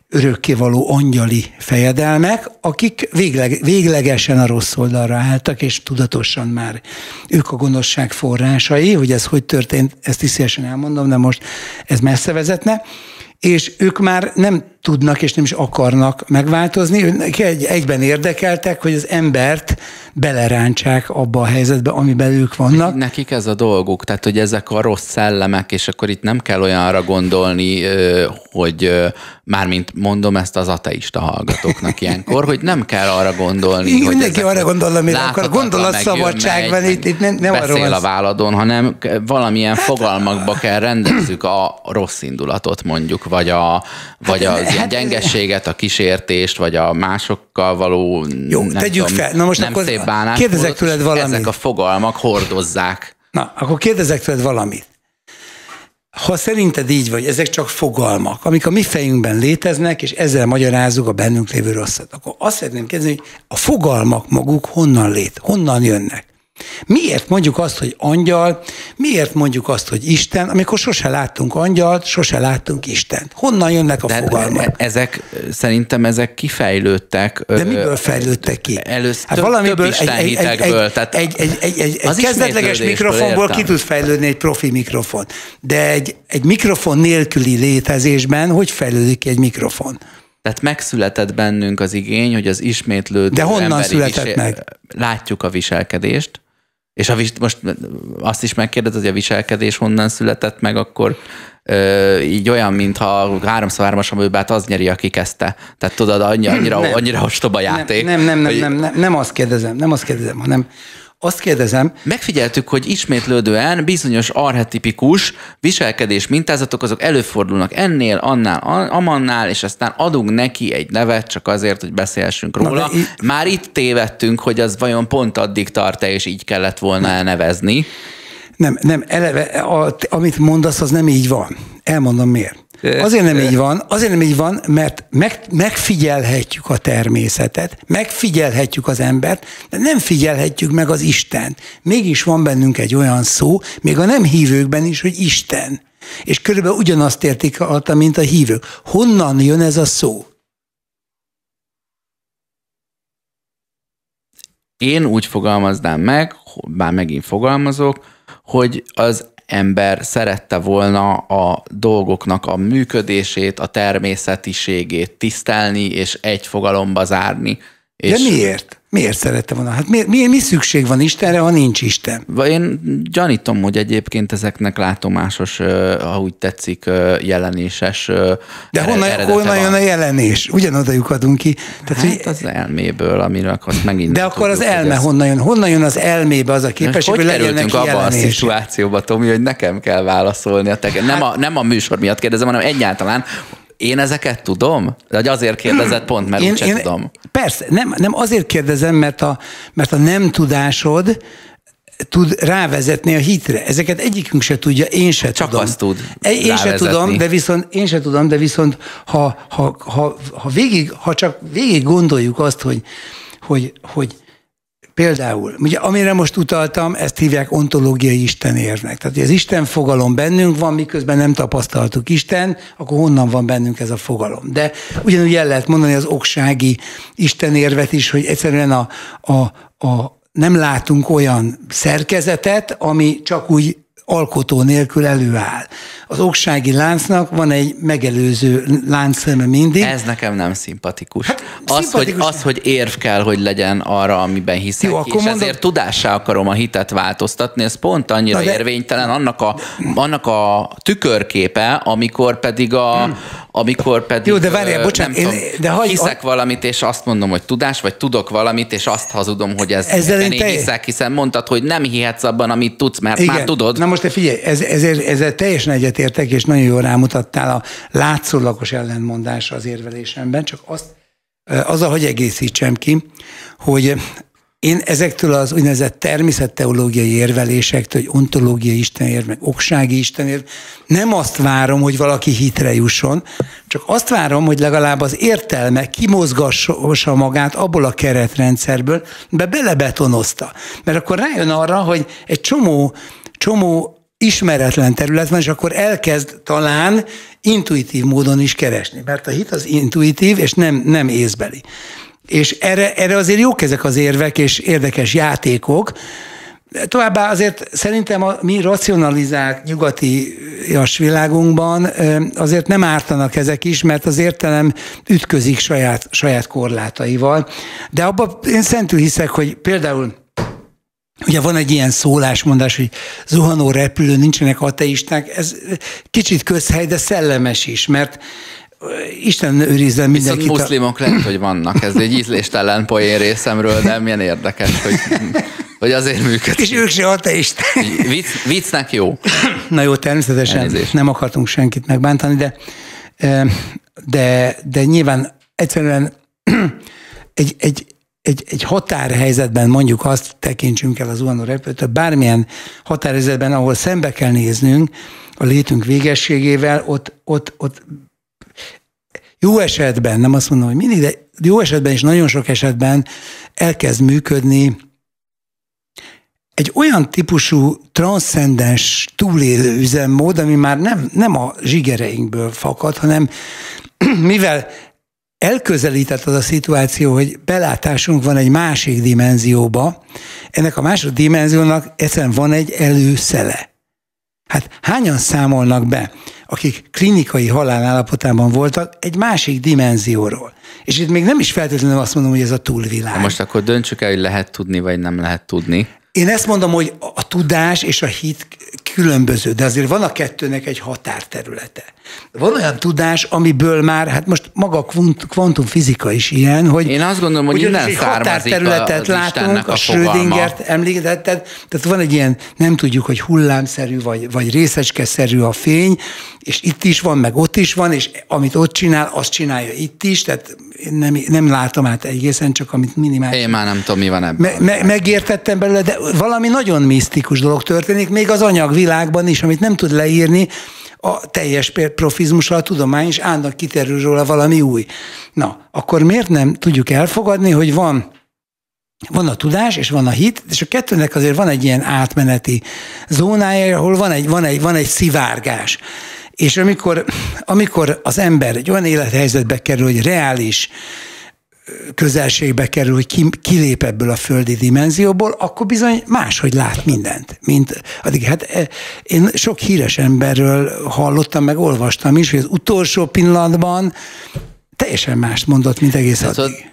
örökké való angyali fejedelmek, akik végleg, véglegesen a rossz oldalra álltak, és tudatosan már ők a gonoszság forrásai, hogy ez hogy történt, ezt is szívesen elmondom, de most ez messze vezetne, és ők már nem tudnak és nem is akarnak megváltozni, ők egy, egyben érdekeltek, hogy az embert belerántsák abba a helyzetbe, amiben ők vannak. Nekik ez a dolguk, tehát hogy ezek a rossz szellemek, és akkor itt nem kell olyanra gondolni, hogy mármint mondom ezt az ateista hallgatóknak ilyenkor, hogy nem kell arra gondolni, Igen, hogy mindenki arra gondol, amire akar. Gondolatszabadság van, itt, itt nem, nem arról a váladon, hanem valamilyen hát, fogalmakba kell rendezzük a rossz indulatot mondjuk, vagy, a, vagy hát, az hát, ilyen gyengességet, a kísértést, vagy a másokkal való Jó, nem tegyük tudom, fel. Na most nem akkor szép bánás, kérdezek tőled valamit. Ezek a fogalmak hordozzák. Na, akkor kérdezek tőled valamit. Ha szerinted így vagy, ezek csak fogalmak, amik a mi fejünkben léteznek, és ezzel magyarázzuk a bennünk lévő rosszat, akkor azt szeretném kérdezni, hogy a fogalmak maguk honnan lét, honnan jönnek? Miért mondjuk azt, hogy angyal, miért mondjuk azt, hogy Isten, amikor sose láttunk angyalt, sose láttunk Istent? Honnan jönnek a De fogalmak? Ezek, szerintem ezek kifejlődtek. De miből fejlődtek ki? Először hát valamiből több egy, egy, egy, egy, tehát egy, egy, egy, egy, egy kezdetleges mikrofonból értem. ki tud fejlődni egy profi mikrofon. De egy, egy mikrofon nélküli létezésben hogy fejlődik egy mikrofon? Tehát megszületett bennünk az igény, hogy az ismétlődő De honnan született isé- meg? Látjuk a viselkedést, és ha most azt is megkérdezed, hogy a viselkedés honnan született meg, akkor ö, így olyan, mintha háromszor hármas a az nyeri, aki kezdte. Tehát tudod, annyira, annyira, annyira ostoba játék. Nem, nem, nem, nem, nem, nem azt kérdezem, nem azt kérdezem, hanem azt kérdezem. Megfigyeltük, hogy ismétlődően bizonyos arhetipikus viselkedés mintázatok azok előfordulnak ennél, annál, amannál, és aztán adunk neki egy nevet csak azért, hogy beszélhessünk róla. Na, itt... Már itt tévedtünk, hogy az vajon pont addig tart és így kellett volna elnevezni. Nem, nem, eleve, a, amit mondasz, az nem így van. Elmondom miért. Azért nem így van, azért nem így van, mert meg, megfigyelhetjük a természetet, megfigyelhetjük az embert, de nem figyelhetjük meg az Istent. Mégis van bennünk egy olyan szó, még a nem hívőkben is, hogy Isten. És körülbelül ugyanazt értik alatta, mint a hívők. Honnan jön ez a szó? Én úgy fogalmaznám meg, bár megint fogalmazok, hogy az ember szerette volna a dolgoknak a működését, a természetiségét tisztelni, és egy fogalomba zárni. És De miért? Miért szerette volna? Hát mi, mi, mi szükség van Istenre, ha nincs Isten? Én gyanítom, hogy egyébként ezeknek látomásos, ha úgy tetszik, jelenéses. De honnan, honnan jön a jelenés? Ugyanoda lyukadunk ki. Tehát, hát hogy... az elméből, amire azt megint De akkor tudjuk, az elme ez... honnan jön? Honnan jön az elmébe az a képesség, hogy, hogy legyen neki abba jelenés? a szituációba, Tomi, hogy nekem kell válaszolni. A te... hát... nem, a, nem a műsor miatt kérdezem, hanem egyáltalán, én ezeket tudom? De azért kérdezett pont, mert én, úgyse én, tudom. Persze, nem, nem azért kérdezem, mert a, mert a nem tudásod tud rávezetni a hitre. Ezeket egyikünk se tudja, én se Csak tudom. azt tud Én rávezetni. se tudom, de viszont én se tudom, de viszont ha, ha, ha, ha, végig, ha csak végig gondoljuk azt, hogy, hogy, hogy Például, ugye, amire most utaltam, ezt hívják ontológiai istenérvnek. Tehát, hogy az Isten fogalom bennünk van, miközben nem tapasztaltuk Isten, akkor honnan van bennünk ez a fogalom. De ugyanúgy el lehet mondani az oksági istenérvet is, hogy egyszerűen a, a, a nem látunk olyan szerkezetet, ami csak úgy alkotó nélkül előáll. Az oksági láncnak van egy megelőző láncszeme mindig. Ez nekem nem szimpatikus. Hát, az, szimpatikus. Hogy, az, hogy érv kell, hogy legyen arra, amiben hiszek, Jó, és mondom... ezért tudássá akarom a hitet változtatni, ez pont annyira de... érvénytelen, annak a, annak a tükörképe, amikor pedig a, hmm. amikor pedig Jó, de várjál, bocsánat, nem én- tudom, de hagyj- hiszek valamit, és azt mondom, hogy tudás, vagy tudok valamit, és azt hazudom, hogy ez Ezzel én te- hiszek, hiszen mondtad, hogy nem hihetsz abban, amit tudsz, mert már tudod. Na most te figyelj, ez, ezzel, ezzel teljesen egyetértek, és nagyon jól rámutattál a látszólagos ellentmondásra az érvelésemben, csak azt, azzal, hogy egészítsem ki, hogy én ezektől az úgynevezett természetteológiai érvelésektől, hogy ontológiai istenérv, meg oksági istenérv, nem azt várom, hogy valaki hitre jusson, csak azt várom, hogy legalább az értelme kimozgassa magát abból a keretrendszerből, be belebetonozta. Mert akkor rájön arra, hogy egy csomó, csomó ismeretlen terület van, és akkor elkezd talán intuitív módon is keresni, mert a hit az intuitív, és nem, nem észbeli. És erre, erre azért jók ezek az érvek, és érdekes játékok. Továbbá azért szerintem a mi racionalizált nyugatias világunkban azért nem ártanak ezek is, mert az értelem ütközik saját, saját korlátaival. De abban én szentül hiszek, hogy például Ugye van egy ilyen szólásmondás, hogy zuhanó repülő, nincsenek ateisták, ez kicsit közhely, de szellemes is, mert Isten őrizzen Viszont mindenkit. a- muszlimok lehet, hogy vannak. Ez egy ízléstelen poén részemről, de milyen érdekes, hogy, hogy azért működik. És ők se ateisták. Vicc, viccnek jó. Na jó, természetesen Elnézést. nem akartunk senkit megbántani, de, de, de nyilván egyszerűen egy, egy, egy, egy határhelyzetben mondjuk azt tekintsünk el az zuhanó repülőtől, bármilyen határhelyzetben, ahol szembe kell néznünk a létünk végességével, ott, ott, ott jó esetben, nem azt mondom, hogy mindig, de jó esetben és nagyon sok esetben elkezd működni egy olyan típusú transzcendens túlélő üzemmód, ami már nem, nem a zsigereinkből fakad, hanem mivel elközelített az a szituáció, hogy belátásunk van egy másik dimenzióba, ennek a másik dimenziónak egyszerűen van egy előszele. Hát hányan számolnak be, akik klinikai halál állapotában voltak egy másik dimenzióról? És itt még nem is feltétlenül azt mondom, hogy ez a túlvilág. Na most akkor döntsük el, hogy lehet tudni, vagy nem lehet tudni. Én ezt mondom, hogy a tudás és a hit különböző, de azért van a kettőnek egy határterülete. Van olyan tudás, amiből már, hát most maga a kvant- kvantumfizika is ilyen, hogy Én azt gondolom, hogy innen határterületet az látunk, a a. Schrödingert említetted, tehát van egy ilyen, nem tudjuk, hogy hullámszerű vagy, vagy részecskeszerű a fény, és itt is van, meg ott is van, és amit ott csinál, azt csinálja itt is, tehát én nem, nem látom át egészen, csak amit minimális Én már nem tudom, mi van ebben. me- me- megértettem belőle, de valami nagyon misztikus dolog történik, még az anyagvilágban is, amit nem tud leírni, a teljes profizmussal a tudomány is állnak kiterül róla valami új. Na, akkor miért nem tudjuk elfogadni, hogy van van a tudás, és van a hit, és a kettőnek azért van egy ilyen átmeneti zónája, ahol van egy, van egy, van egy szivárgás. És amikor, amikor az ember egy olyan élethelyzetbe kerül, hogy reális közelségbe kerül, hogy ki, kilép ebből a földi dimenzióból, akkor bizony máshogy lát mindent, mint addig. Hát eh, én sok híres emberről hallottam, meg olvastam is, hogy az utolsó pillanatban teljesen mást mondott, mint egész Hát, addig.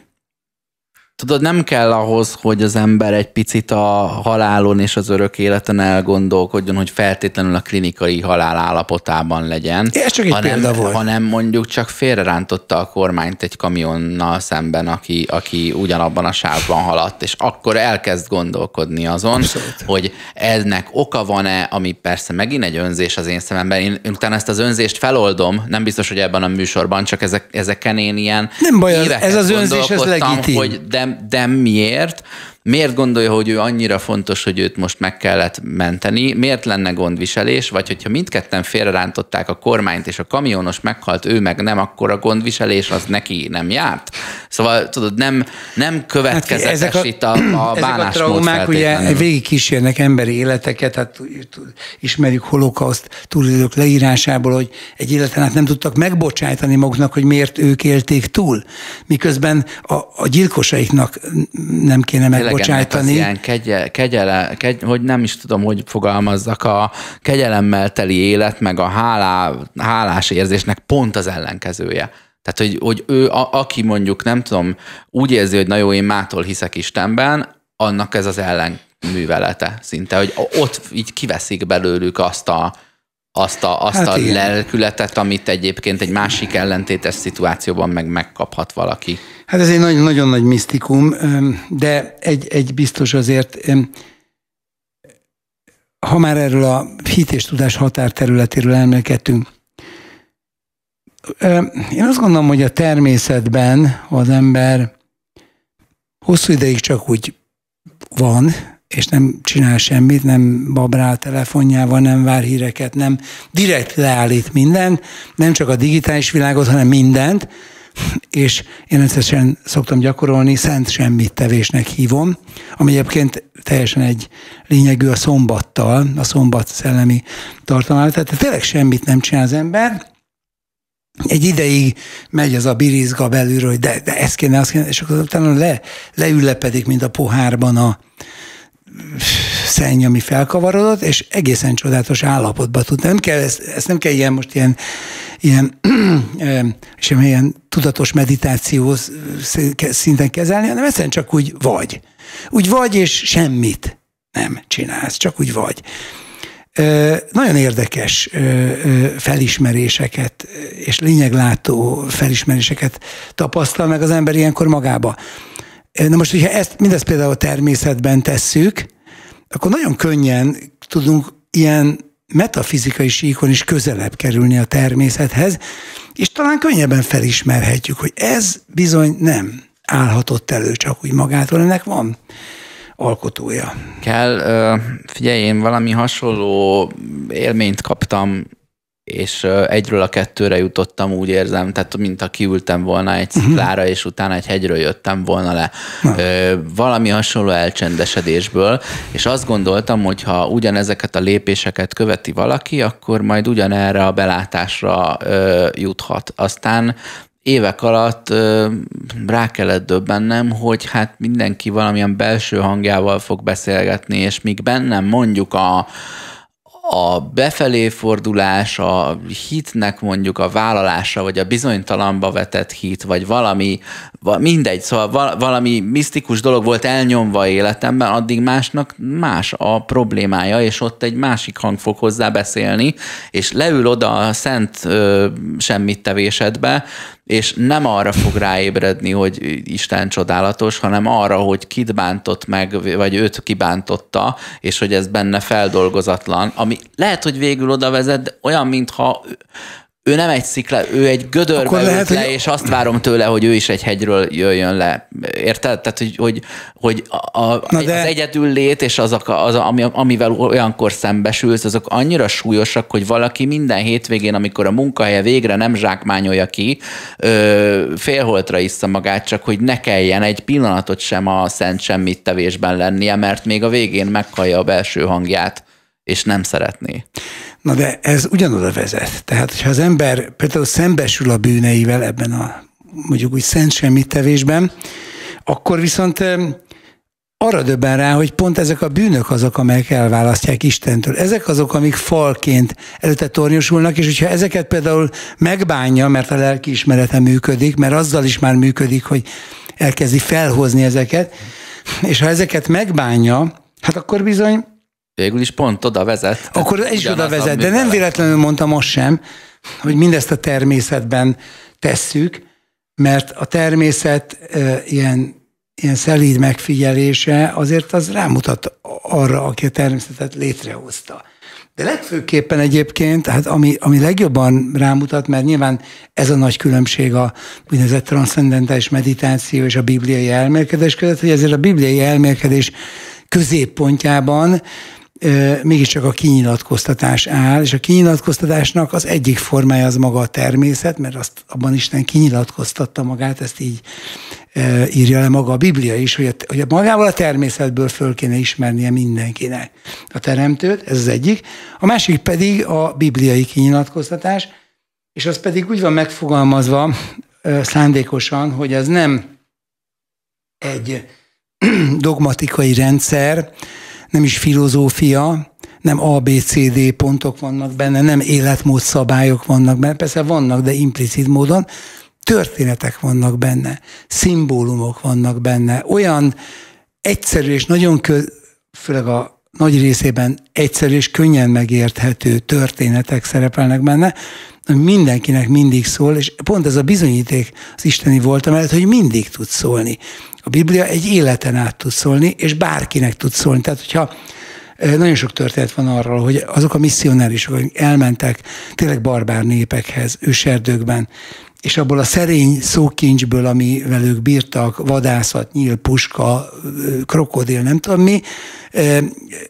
Tudod, nem kell ahhoz, hogy az ember egy picit a halálon és az örök életen elgondolkodjon, hogy feltétlenül a klinikai halál állapotában legyen. Ez csak egy hanem, példa volt. Hanem mondjuk csak félrerántotta a kormányt egy kamionnal szemben, aki, aki ugyanabban a sávban haladt, és akkor elkezd gondolkodni azon, Abszolút. hogy ennek oka van-e, ami persze megint egy önzés az én szememben. Én, utána ezt az önzést feloldom, nem biztos, hogy ebben a műsorban, csak ezek, ezeken én ilyen Nem baj, ez az önzés, ez legitim. Hogy de, de miért? Miért gondolja, hogy ő annyira fontos, hogy őt most meg kellett menteni? Miért lenne gondviselés? Vagy hogyha mindketten félrerántották a kormányt, és a kamionos meghalt, ő meg nem, akkor a gondviselés az neki nem járt? Szóval tudod, nem, nem következetes hát itt a, a ezek a bánásmód traumák ugye feltétlenül. végig kísérnek emberi életeket, hát ismerjük holokauszt túlélők leírásából, hogy egy életen át nem tudtak megbocsájtani maguknak, hogy miért ők élték túl, miközben a, a gyilkosaiknak nem kéne Tényleg ennek az megbocsájtani. ilyen kegye, kegyele, kegy, hogy nem is tudom, hogy fogalmazzak, a kegyelemmel teli élet, meg a hálá, hálás érzésnek pont az ellenkezője. Tehát, hogy, hogy ő, a, aki mondjuk, nem tudom, úgy érzi, hogy na jó, én mától hiszek Istenben, annak ez az ellenművelete szinte, hogy ott így kiveszik belőlük azt a, azt a, azt hát a lelkületet, amit egyébként egy másik ellentétes szituációban meg megkaphat valaki. Hát ez egy nagyon, nagyon nagy misztikum, de egy, egy biztos azért, ha már erről a hit és tudás határterületéről emlékeztünk, én azt gondolom, hogy a természetben az ember hosszú ideig csak úgy van, és nem csinál semmit, nem babrál telefonjával, nem vár híreket, nem direkt leállít mindent, nem csak a digitális világot, hanem mindent, és én egyszerűen szoktam gyakorolni, szent semmit tevésnek hívom, ami egyébként teljesen egy lényegű a szombattal, a szombat szellemi tartalmával, tehát tényleg semmit nem csinál az ember, egy ideig megy az a birizga belülről, hogy de, de ez kéne, azt kéne, és akkor utána le, leüllepedik, mint a pohárban a szenny, ami felkavarodott, és egészen csodálatos állapotba tud. Nem kell, ezt, ezt nem kell ilyen most ilyen, ilyen, sem ilyen tudatos meditáció szinten kezelni, hanem egyszerűen csak úgy vagy. Úgy vagy, és semmit nem csinálsz, csak úgy vagy. Nagyon érdekes felismeréseket és lényeglátó felismeréseket tapasztal meg az ember ilyenkor magába. Na most, hogyha ezt, mindezt például a természetben tesszük, akkor nagyon könnyen tudunk ilyen metafizikai síkon is közelebb kerülni a természethez, és talán könnyebben felismerhetjük, hogy ez bizony nem állhatott elő csak úgy magától, ennek van alkotója. Kell, figyelj, én valami hasonló élményt kaptam és egyről a kettőre jutottam, úgy érzem, tehát mint a kiültem volna egy mhm. sziklára, uh-huh. és utána egy hegyről jöttem volna le. Na. Valami hasonló elcsendesedésből, és azt gondoltam, hogy ha ugyanezeket a lépéseket követi valaki, akkor majd ugyanerre a belátásra juthat. Aztán évek alatt ö, rá kellett döbbennem, hogy hát mindenki valamilyen belső hangjával fog beszélgetni, és míg bennem mondjuk a, a befelé fordulás, a hitnek mondjuk a vállalása, vagy a bizonytalanba vetett hit, vagy valami, mindegy, szóval valami misztikus dolog volt elnyomva életemben, addig másnak más a problémája, és ott egy másik hang fog hozzá beszélni, és leül oda a szent ö, semmit tevésedbe, és nem arra fog ráébredni, hogy Isten csodálatos, hanem arra, hogy kit bántott meg, vagy őt kibántotta, és hogy ez benne feldolgozatlan, ami lehet, hogy végül oda vezet, de olyan, mintha ő nem egy szikla, ő egy gödörbe Akkor lehet, le, hogy... és azt várom tőle, hogy ő is egy hegyről jöjjön le. Érted? Tehát, hogy, hogy, hogy a, a, de... az egyedül lét, és azok, az, ami, amivel olyankor szembesülsz, azok annyira súlyosak, hogy valaki minden hétvégén, amikor a munkahelye végre nem zsákmányolja ki, ö, félholtra iszza magát, csak hogy ne kelljen egy pillanatot sem a szent semmit tevésben lennie, mert még a végén meghallja a belső hangját, és nem szeretné. Na de ez ugyanoda vezet. Tehát, hogyha az ember például szembesül a bűneivel ebben a mondjuk úgy szent semmit tevésben, akkor viszont arra döbben rá, hogy pont ezek a bűnök azok, amelyek elválasztják Istentől. Ezek azok, amik falként előtte tornyosulnak, és hogyha ezeket például megbánja, mert a lelki ismerete működik, mert azzal is már működik, hogy elkezdi felhozni ezeket, és ha ezeket megbánja, hát akkor bizony végül is pont oda vezet. Akkor ez is oda vezet, de nem véletlenül mondtam most sem, hogy mindezt a természetben tesszük, mert a természet e, ilyen, ilyen szelíd megfigyelése azért az rámutat arra, aki a természetet létrehozta. De legfőképpen egyébként, hát ami, ami legjobban rámutat, mert nyilván ez a nagy különbség a úgynevezett transzcendentális meditáció és a bibliai elmélkedés között, hogy ezért a bibliai elmélkedés középpontjában mégiscsak a kinyilatkoztatás áll, és a kinyilatkoztatásnak az egyik formája az maga a természet, mert azt abban Isten kinyilatkoztatta magát, ezt így írja le maga a Biblia is, hogy, a, hogy magával a természetből föl kéne ismernie mindenkinek a teremtőt, ez az egyik. A másik pedig a bibliai kinyilatkoztatás, és az pedig úgy van megfogalmazva szándékosan, hogy ez nem egy dogmatikai rendszer, nem is filozófia, nem ABCD pontok vannak benne, nem életmódszabályok vannak benne, persze vannak, de implicit módon, történetek vannak benne, szimbólumok vannak benne, olyan egyszerű és nagyon kö, főleg a nagy részében egyszerű és könnyen megérthető történetek szerepelnek benne, mindenkinek mindig szól, és pont ez a bizonyíték az isteni volt, amellett, hogy mindig tud szólni. A Biblia egy életen át tud szólni, és bárkinek tud szólni. Tehát, hogyha nagyon sok történet van arról, hogy azok a misszionárisok, akik elmentek tényleg barbár népekhez, őserdőkben, és abból a szerény szókincsből, amivel ők bírtak, vadászat, nyíl, puska, krokodil, nem tudom mi,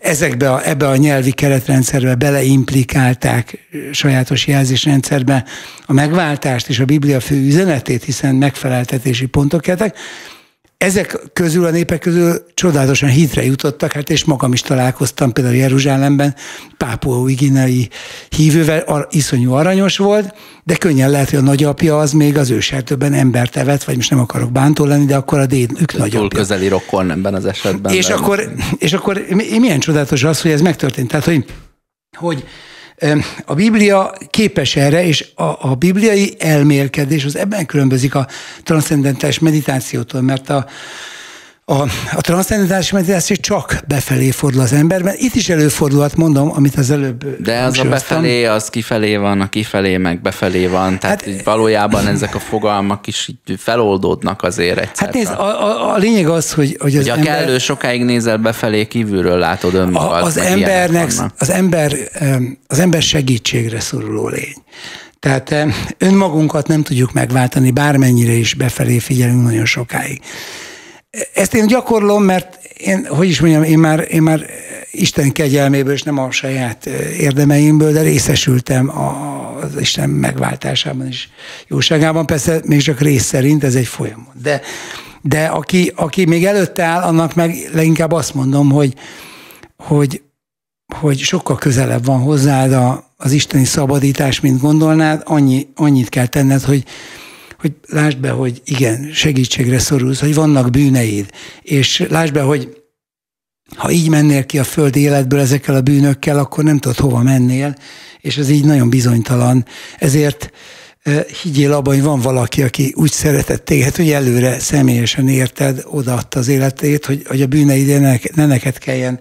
ezekbe a, ebbe a nyelvi keretrendszerbe beleimplikálták sajátos jelzésrendszerbe a megváltást és a Biblia fő üzenetét, hiszen megfeleltetési pontok jöttek, ezek közül, a népek közül csodálatosan hitre jutottak, hát és magam is találkoztam például Jeruzsálemben, Pápua Uiginai hívővel, iszonyú aranyos volt, de könnyen lehet, hogy a nagyapja az még az ősertőben embert evett, vagy most nem akarok bántó lenni, de akkor a déd, ők Túl nagyapja. Túl közeli rokon ebben az esetben. És akkor, és akkor milyen csodálatos az, hogy ez megtörtént. Tehát, hogy, hogy a Biblia képes erre, és a, a bibliai elmélkedés az ebben különbözik a transzcendentális meditációtól, mert a, a, a transzcendentális meditáció csak befelé fordul az emberben. Itt is előfordulhat, mondom, amit az előbb De az a befelé, az kifelé van, a kifelé meg befelé van, tehát hát, valójában ezek a fogalmak is így feloldódnak azért egyszer. Hát nézd, a, a, a lényeg az, hogy, hogy az hogy ember... kellő sokáig nézel befelé, kívülről látod önmagad. Az embernek, az ember, az ember segítségre szoruló lény. Tehát önmagunkat nem tudjuk megváltani, bármennyire is befelé figyelünk nagyon sokáig. Ezt én gyakorlom, mert én, hogy is mondjam, én már, én már Isten kegyelméből, és nem a saját érdemeimből, de részesültem az Isten megváltásában is, jóságában. Persze még csak rész szerint, ez egy folyamat. De, de aki, aki még előtte áll, annak meg leginkább azt mondom, hogy, hogy, hogy sokkal közelebb van hozzád a, az isteni szabadítás, mint gondolnád, annyi, annyit kell tenned, hogy, hogy lásd be, hogy igen, segítségre szorulsz, hogy vannak bűneid, és lásd be, hogy ha így mennél ki a földi életből ezekkel a bűnökkel, akkor nem tudod hova mennél, és ez így nagyon bizonytalan. Ezért higgyél abban, hogy van valaki, aki úgy szeretett téged, hogy előre személyesen érted, odaadta az életét, hogy, hogy a bűneid ne neked kelljen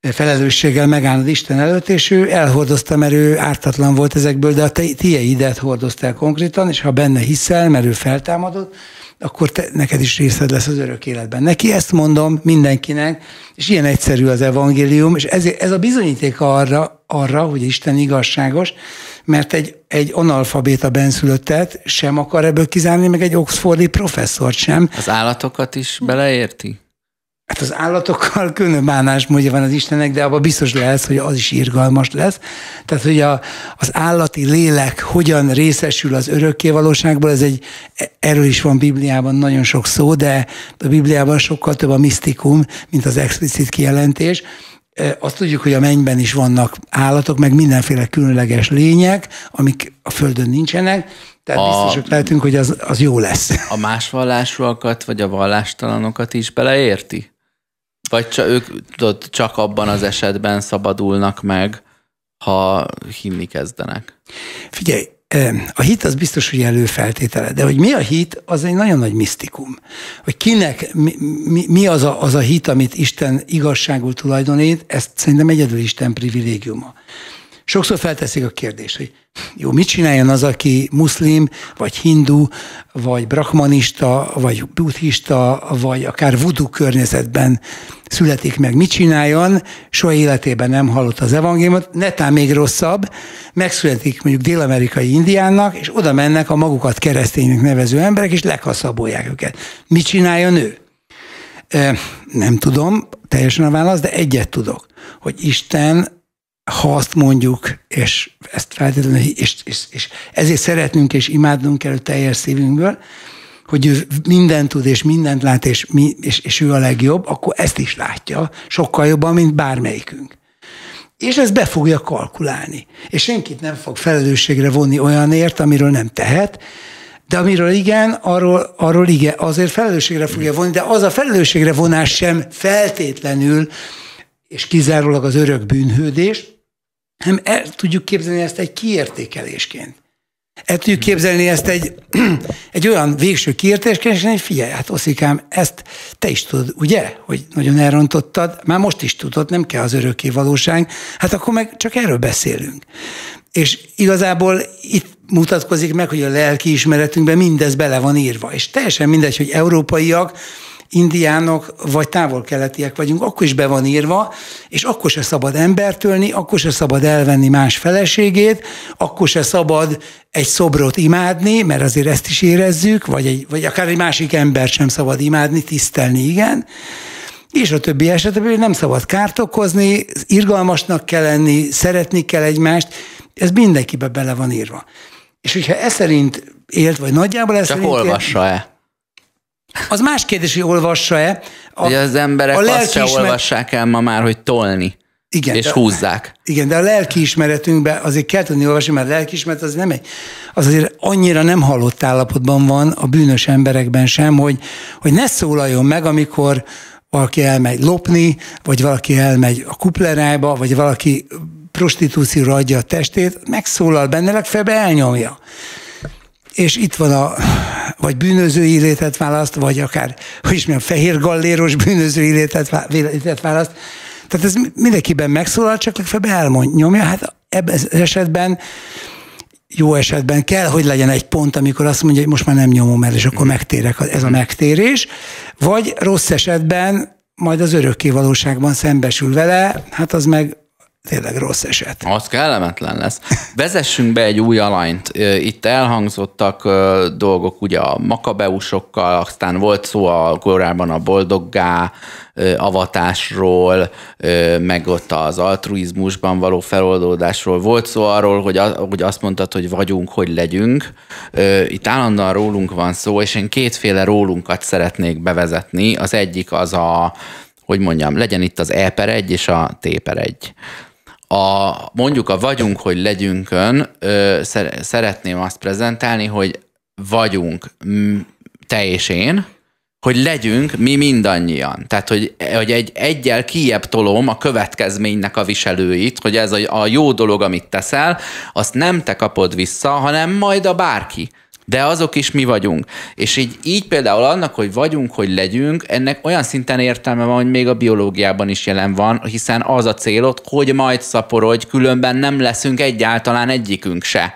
felelősséggel megállnod Isten előtt, és ő elhordozta, mert ő ártatlan volt ezekből, de a tieidet hordoztál konkrétan, és ha benne hiszel, mert ő feltámadott, akkor te, neked is részed lesz az örök életben. Neki ezt mondom mindenkinek, és ilyen egyszerű az evangélium, és ez, ez a bizonyíték arra, arra, hogy Isten igazságos, mert egy, egy analfabéta benszülöttet sem akar ebből kizárni, meg egy oxfordi professzort sem. Az állatokat is beleérti? Hát az állatokkal külön bánásmódja van az Istennek, de abban biztos lesz, hogy az is irgalmas lesz. Tehát, hogy a, az állati lélek hogyan részesül az örökké valóságból, ez egy, erről is van Bibliában nagyon sok szó, de a Bibliában sokkal több a misztikum, mint az explicit kijelentés. Azt tudjuk, hogy a mennyben is vannak állatok, meg mindenféle különleges lények, amik a Földön nincsenek, tehát a, biztosak lehetünk, hogy az, az jó lesz. A más vallásúakat, vagy a vallástalanokat is beleérti? Vagy csak, ők tudod, csak abban az esetben szabadulnak meg, ha hinni kezdenek? Figyelj, a hit az biztos, hogy előfeltétele, de hogy mi a hit, az egy nagyon nagy misztikum. Hogy kinek, mi, mi, az, a, az a hit, amit Isten igazságul tulajdonít, ezt szerintem egyedül Isten privilégiuma. Sokszor felteszik a kérdést, hogy jó, mit csináljon az, aki muszlim, vagy hindu, vagy brahmanista, vagy buddhista, vagy akár vudu környezetben születik meg, mit csináljon, soha életében nem hallott az evangéliumot, netán még rosszabb, megszületik mondjuk dél-amerikai indiánnak, és oda mennek a magukat kereszténynek nevező emberek, és lekaszabolják őket. Mit csináljon ő? Nem tudom teljesen a válasz, de egyet tudok, hogy Isten ha azt mondjuk, és ezt feltétlenül, és, és, és ezért szeretnünk és imádnunk kell teljes szívünkből, hogy ő mindent tud, és mindent lát, és, mi, és, és ő a legjobb, akkor ezt is látja, sokkal jobban, mint bármelyikünk. És ezt be fogja kalkulálni. És senkit nem fog felelősségre vonni olyanért, amiről nem tehet, de amiről igen, arról, arról igen, azért felelősségre fogja vonni, de az a felelősségre vonás sem feltétlenül, és kizárólag az örök bűnhődés, hanem el tudjuk képzelni ezt egy kiértékelésként. El tudjuk képzelni ezt egy, egy olyan végső kiértésként, hogy figyelj, hát Oszikám, ezt te is tudod, ugye, hogy nagyon elrontottad, már most is tudod, nem kell az örökké valóság, hát akkor meg csak erről beszélünk. És igazából itt mutatkozik meg, hogy a lelki ismeretünkben mindez bele van írva. És teljesen mindegy, hogy európaiak, indiánok vagy távol-keletiek vagyunk, akkor is be van írva, és akkor se szabad embert ölni, akkor se szabad elvenni más feleségét, akkor se szabad egy szobrot imádni, mert azért ezt is érezzük, vagy, egy, vagy akár egy másik embert sem szabad imádni, tisztelni, igen és a többi esetben nem szabad kárt okozni, irgalmasnak kell lenni, szeretni kell egymást, ez mindenkibe bele van írva. És hogyha ez szerint élt, vagy nagyjából ez Csak szerint olvassa-e? Az más kérdés, hogy olvassa-e. A, hogy az emberek a azt se olvassák el ma már, hogy tolni. Igen, és de, húzzák. Igen, de a lelkiismeretünkben azért kell tudni olvasni, mert a lelkiismeret az nem egy, az azért annyira nem halott állapotban van a bűnös emberekben sem, hogy, hogy ne szólaljon meg, amikor valaki elmegy lopni, vagy valaki elmegy a kuplerájba, vagy valaki prostitúcióra adja a testét, megszólal benne, legfeljebb elnyomja. És itt van a, vagy bűnöző életet választ, vagy akár, hogy is mondjam, fehér galléros bűnöző életet választ. Tehát ez mindenkiben megszólal, csak legfeljebb elmondja. Hát ebben az esetben jó esetben kell, hogy legyen egy pont, amikor azt mondja, hogy most már nem nyomom el, és akkor megtérek, ez a megtérés, vagy rossz esetben majd az örökké valóságban szembesül vele, hát az meg tényleg rossz eset. Az kellemetlen lesz. Vezessünk be egy új alanyt. Itt elhangzottak dolgok ugye a makabeusokkal, aztán volt szó a korábban a boldoggá avatásról, meg ott az altruizmusban való feloldódásról. Volt szó arról, hogy, hogy azt mondtad, hogy vagyunk, hogy legyünk. Itt állandóan rólunk van szó, és én kétféle rólunkat szeretnék bevezetni. Az egyik az a, hogy mondjam, legyen itt az E per 1 és a T per 1 a, mondjuk a vagyunk, hogy legyünkön ö, szeretném azt prezentálni, hogy vagyunk te és én, hogy legyünk mi mindannyian. Tehát, hogy, hogy egy egyel kiebb tolom a következménynek a viselőit, hogy ez a, a jó dolog, amit teszel, azt nem te kapod vissza, hanem majd a bárki de azok is mi vagyunk. És így, így például annak, hogy vagyunk, hogy legyünk, ennek olyan szinten értelme van, hogy még a biológiában is jelen van, hiszen az a célod, hogy majd szaporodj, különben nem leszünk egyáltalán egyikünk se.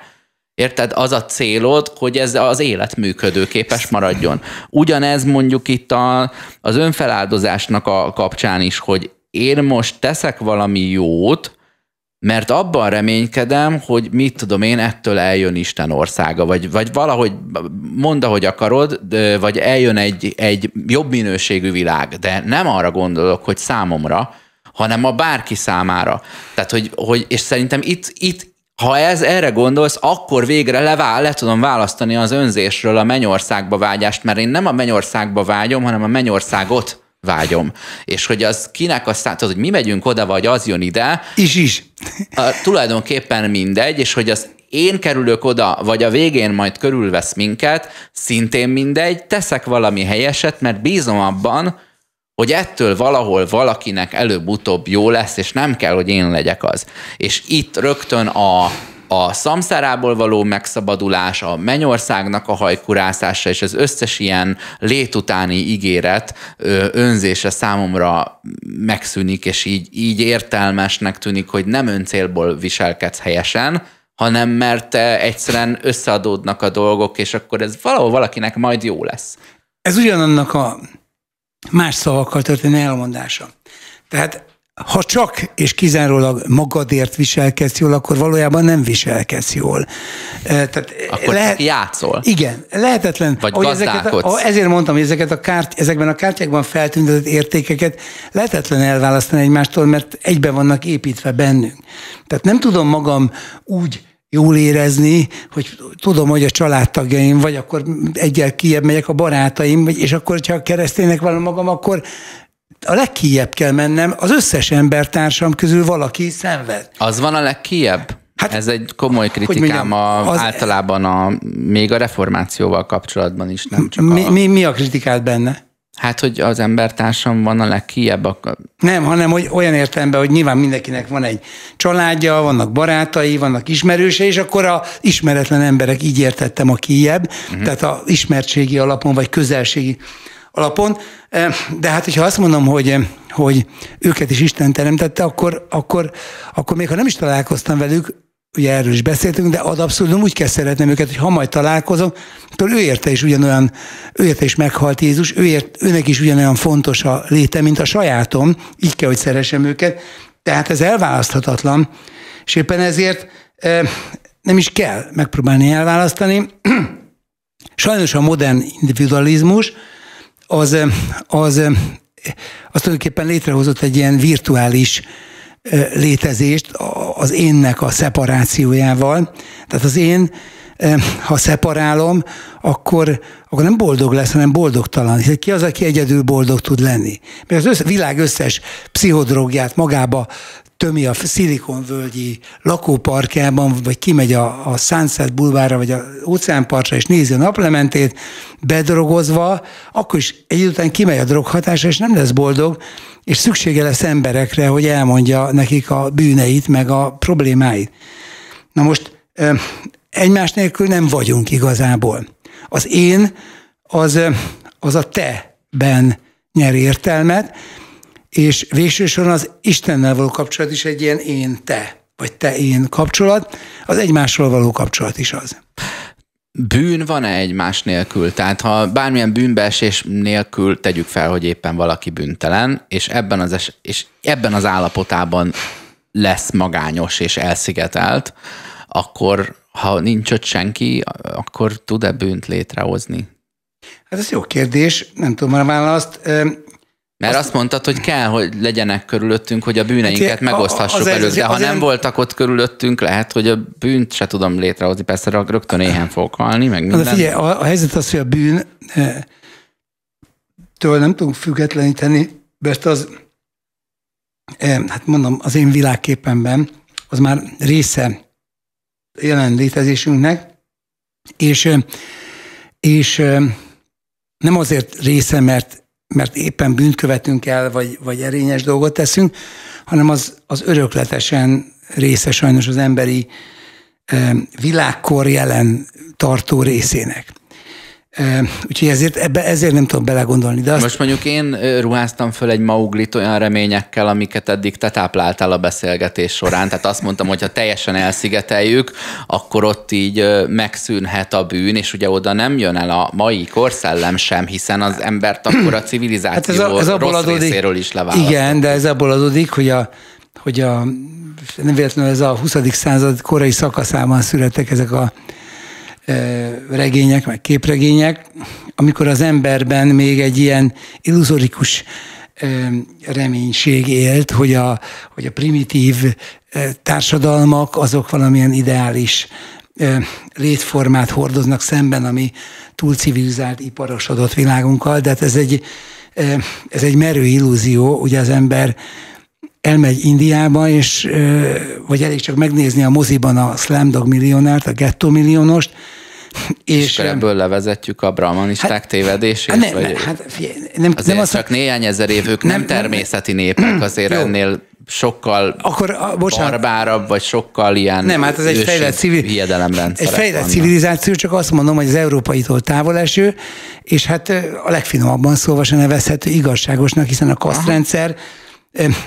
Érted? Az a célod, hogy ez az élet működőképes maradjon. Ugyanez mondjuk itt a, az önfeláldozásnak a kapcsán is, hogy én most teszek valami jót, mert abban reménykedem, hogy mit tudom én, ettől eljön Isten országa, vagy, vagy valahogy mondd, hogy akarod, vagy eljön egy, egy jobb minőségű világ, de nem arra gondolok, hogy számomra, hanem a bárki számára. Tehát, hogy, hogy és szerintem itt, itt ha ez erre gondolsz, akkor végre levál, le tudom választani az önzésről a mennyországba vágyást, mert én nem a mennyországba vágyom, hanem a mennyországot vágyom. És hogy az kinek a szám, hogy mi megyünk oda, vagy az jön ide. Is is. A, tulajdonképpen mindegy, és hogy az én kerülök oda, vagy a végén majd körülvesz minket, szintén mindegy, teszek valami helyeset, mert bízom abban, hogy ettől valahol valakinek előbb-utóbb jó lesz, és nem kell, hogy én legyek az. És itt rögtön a a szamszárából való megszabadulás, a mennyországnak a hajkurászása és az összes ilyen létutáni ígéret önzése számomra megszűnik, és így, így értelmesnek tűnik, hogy nem öncélból viselkedsz helyesen, hanem mert egyszerűen összeadódnak a dolgok, és akkor ez valahol valakinek majd jó lesz. Ez ugyanannak a más szavakkal történő elmondása. Tehát ha csak és kizárólag magadért viselkedsz jól, akkor valójában nem viselkedsz jól. Tehát akkor lehet, játszol. Igen, lehetetlen. Vagy ezeket a, ezért mondtam, hogy ezeket a kárt, ezekben a kártyákban feltüntetett értékeket lehetetlen elválasztani egymástól, mert egybe vannak építve bennünk. Tehát nem tudom magam úgy jól érezni, hogy tudom, hogy a családtagjaim, vagy akkor egyel kiebb megyek a barátaim, és akkor, ha kereszténynek van magam, akkor a legkijebb kell mennem, az összes embertársam közül valaki szenved. Az van a legkijebb? Hát, Ez egy komoly kritikám mondjam, a, az, általában a, még a reformációval kapcsolatban is, nem csak mi, a... Mi, mi a kritikát benne? Hát, hogy az embertársam van a legkiebb, akkor... Nem, hanem hogy olyan értelemben, hogy nyilván mindenkinek van egy családja, vannak barátai, vannak ismerőse, és akkor a ismeretlen emberek, így értettem a kiebb, uh-huh. tehát a ismertségi alapon, vagy közelségi alapon. De hát, hogyha azt mondom, hogy, hogy őket is Isten teremtette, akkor, akkor, akkor még ha nem is találkoztam velük, ugye erről is beszéltünk, de ad abszolút úgy kell szeretnem őket, hogy ha majd találkozom, akkor ő érte is ugyanolyan, ő érte is meghalt Jézus, ő ért, őnek is ugyanolyan fontos a léte, mint a sajátom, így kell, hogy szeressem őket, tehát ez elválaszthatatlan, és éppen ezért nem is kell megpróbálni elválasztani. Sajnos a modern individualizmus az, az, az tulajdonképpen létrehozott egy ilyen virtuális létezést az énnek a szeparációjával. Tehát az én, ha szeparálom, akkor, akkor nem boldog lesz, hanem boldogtalan. Hiszen ki az, aki egyedül boldog tud lenni? Mert az össze, világ összes pszichodrogját magába tömi a szilikonvölgyi lakóparkjában, vagy kimegy a, a Sunset bulvára, vagy a óceánpartra, és nézi a naplementét, bedrogozva, akkor is egy után kimegy a droghatása, és nem lesz boldog, és szüksége lesz emberekre, hogy elmondja nekik a bűneit, meg a problémáit. Na most egymás nélkül nem vagyunk igazából. Az én az, az a te-ben nyer értelmet, és végsősorban az Istennel való kapcsolat is egy ilyen én-te, vagy te-én kapcsolat, az egymásról való kapcsolat is az. Bűn van-e egymás nélkül? Tehát ha bármilyen bűnbeesés nélkül tegyük fel, hogy éppen valaki bűntelen, és ebben az, es- és ebben az állapotában lesz magányos és elszigetelt, akkor ha nincs ott senki, akkor tud-e bűnt létrehozni? Hát ez jó kérdés, nem tudom a választ. Mert azt, azt mondtad, hogy kell, hogy legyenek körülöttünk, hogy a bűneinket hát, megoszthassuk előtt, de ha nem voltak ott körülöttünk, lehet, hogy a bűnt se tudom létrehozni. Persze rögtön éhen fogok halni, meg minden. De figyelj, a, a helyzet az, hogy a bűn től nem tudunk függetleníteni, mert az, hát mondom, az én világképemben az már része jelen létezésünknek, és, és nem azért része, mert mert éppen bűnt követünk el, vagy, vagy erényes dolgot teszünk, hanem az, az örökletesen része sajnos az emberi világkor jelen tartó részének. Úgyhogy ezért, ebbe, ezért nem tudom belegondolni. De azt... Most mondjuk én ruháztam föl egy mauglit olyan reményekkel, amiket eddig te tápláltál a beszélgetés során. Tehát azt mondtam, hogy ha teljesen elszigeteljük, akkor ott így megszűnhet a bűn, és ugye oda nem jön el a mai korszellem sem, hiszen az embert akkor a civilizáció hát ez a, ez rossz adódik, részéről is leválaszt. Igen, de ez abból adódik, hogy a, hogy a nem véletlenül ez a 20. század korai szakaszában születtek ezek a regények, meg képregények, amikor az emberben még egy ilyen illuzorikus reménység élt, hogy a, hogy a primitív társadalmak azok valamilyen ideális létformát hordoznak szemben, ami túl civilizált, iparosodott világunkkal, de hát ez egy, ez egy merő illúzió, ugye az ember elmegy Indiába, és, vagy elég csak megnézni a moziban a Slamdog millionárt, a Ghetto millionost, és, és ebből levezetjük a brahmanisták hát, tévedését? Hát nem, vagy hát figyelj, nem, azért nem csak néhány ezer évük nem, nem természeti népek, azért jó. ennél sokkal Akkor, a, bocsánat, barbárabb, vagy sokkal ilyen Nem, hát ez egy fejlett, civil, egy fejlett vannak. civilizáció, csak azt mondom, hogy az európaitól távol eső, és hát a legfinomabban szólva se nevezhető igazságosnak, hiszen a kasztrendszer Aha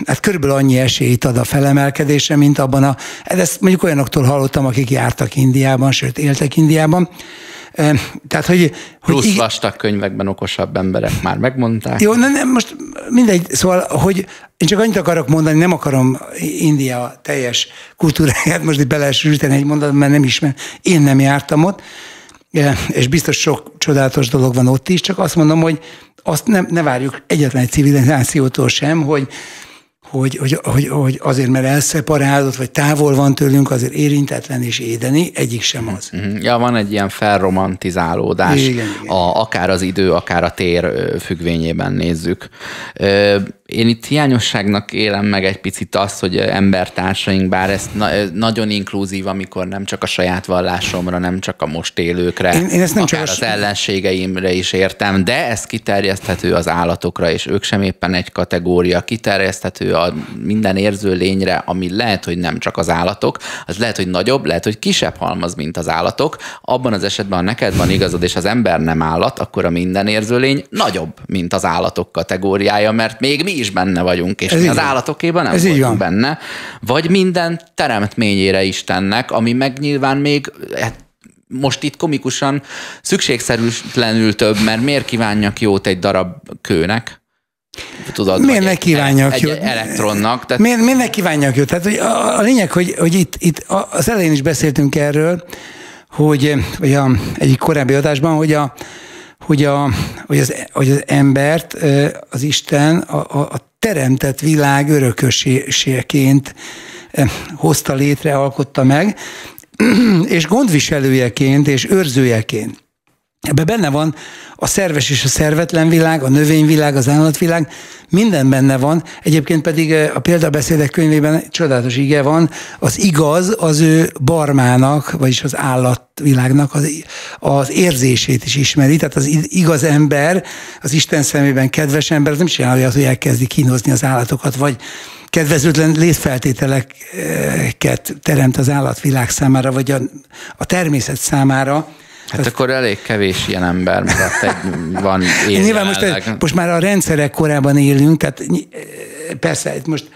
hát körülbelül annyi esélyt ad a felemelkedésre, mint abban a, hát ezt mondjuk olyanoktól hallottam, akik jártak Indiában, sőt éltek Indiában, tehát, hogy, hogy Plusz vastag könyvekben okosabb emberek már megmondták. Jó, nem, nem, most mindegy, szóval, hogy én csak annyit akarok mondani, nem akarom India teljes kultúráját most itt belesülteni egy mondatban, mert nem ismer, én nem jártam ott, és biztos sok csodálatos dolog van ott is, csak azt mondom, hogy azt nem, ne várjuk egyetlen egy civilizációtól sem, hogy, hogy, hogy, hogy, hogy azért, mert elszeparálódott, vagy távol van tőlünk, azért érintetlen és édeni, egyik sem az. Mhm. Ja, van egy ilyen felromantizálódás, igen, igen. A, akár az idő, akár a tér függvényében nézzük. Én itt hiányosságnak élem meg egy picit azt, hogy embertársaink, bár ez na, nagyon inkluzív, amikor nem csak a saját vallásomra, nem csak a most élőkre, én, én ezt nem akár csak az ellenségeimre is értem, de ez kiterjeszthető az állatokra, és ők sem éppen egy kategória, kiterjeszthető a minden érző lényre, ami lehet, hogy nem csak az állatok, az lehet, hogy nagyobb, lehet, hogy kisebb halmaz, mint az állatok. Abban az esetben, ha neked van igazad, és az ember nem állat, akkor a minden érző lény nagyobb, mint az állatok kategóriája, mert még mi is benne vagyunk, és Ez mi az állatokéban nem Ez vagyunk benne. Vagy minden teremtményére Istennek, ami meg nyilván még hát most itt komikusan szükségszerűtlenül több, mert miért kívánjak jót egy darab kőnek? Tudod, miért ne kívánjak egy, jót? Egy elektronnak. Tehát... Miért, miért ne kívánjak jót? Tehát hogy a, a lényeg, hogy, hogy itt, itt az elején is beszéltünk erről, hogy, hogy a, egyik korábbi adásban, hogy a, hogy, a, hogy, az, hogy az embert az Isten a, a, a teremtett világ örököséként hozta létre, alkotta meg, és gondviselőjeként és őrzőjeként. Ebben benne van a szerves és a szervetlen világ, a növényvilág, az állatvilág, minden benne van. Egyébként pedig a példabeszédek könyvében csodálatos ige van, az igaz az ő barmának, vagyis az állatvilágnak az, az érzését is ismeri. Tehát az igaz ember, az Isten szemében kedves ember, az nem csinálja hogy elkezdi kínozni az állatokat, vagy kedvezőtlen létfeltételeket teremt az állatvilág számára, vagy a, a természet számára, Hát Tehát, akkor elég kevés ilyen ember, mert egy van él Nyilván most, most már a rendszerek korában élünk, tehát persze itt most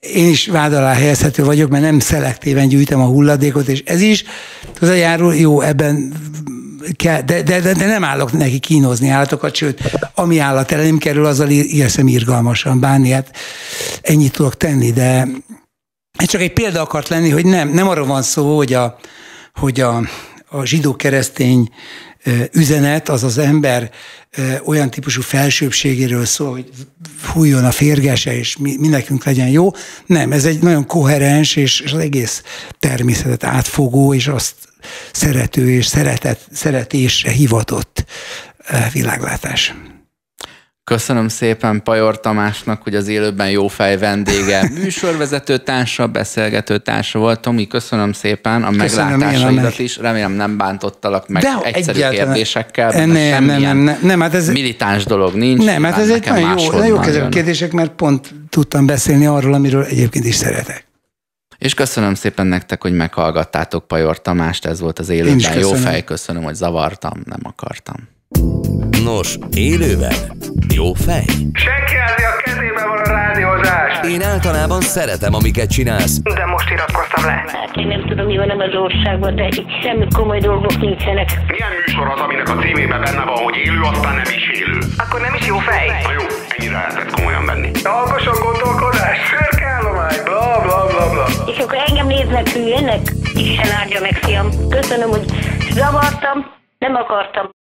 én is vád alá helyezhető vagyok, mert nem szelektíven gyűjtem a hulladékot, és ez is hozzájárul, jó, ebben kell, de, de, de, de, nem állok neki kínozni állatokat, sőt, ami állat elém kerül, azzal igyekszem irgalmasan bánni, hát ennyit tudok tenni, de ez csak egy példa akart lenni, hogy nem, nem arról van szó, hogy a, hogy a, a zsidó-keresztény üzenet az az ember olyan típusú felsőbségéről szól, hogy hújjon a férgese, és mi, mi nekünk legyen jó. Nem, ez egy nagyon koherens, és, és az egész természetet átfogó, és azt szerető és szeretet, szeretésre hivatott világlátás. Köszönöm szépen Pajor Tamásnak, hogy az élőben jó fej vendége, műsorvezető társa, beszélgető társa volt. Tomi, köszönöm szépen a köszönöm meglátásaidat is. Remélem nem bántottalak meg De egyszerű kérdésekkel. Nem, nem, nem, nem, nem, hát ez militáns dolog nincs. Nem, hát ez egy nagyon jó, jó kérdések, mert pont tudtam beszélni arról, amiről egyébként is szeretek. És köszönöm szépen nektek, hogy meghallgattátok Pajor Tamást, ez volt az élőben jó fej, köszönöm, hogy zavartam, nem akartam. Nos, élőben jó fej? Senki a kezében van a rádiózás. Én általában szeretem, amiket csinálsz. De most iratkoztam le. Hát én nem tudom, mi van az országban, de itt semmi komoly dolgok nincsenek. Milyen műsor az, aminek a címében benne van, hogy élő, aztán nem is élő? Akkor nem is jó fej. Na jó, ennyire lehetett komolyan venni. Alkosan gondolkodás, szürkállomány, bla bla bla bla. És akkor engem néznek hülyének? Isten áldja meg, fiam. Köszönöm, hogy zavartam, nem akartam.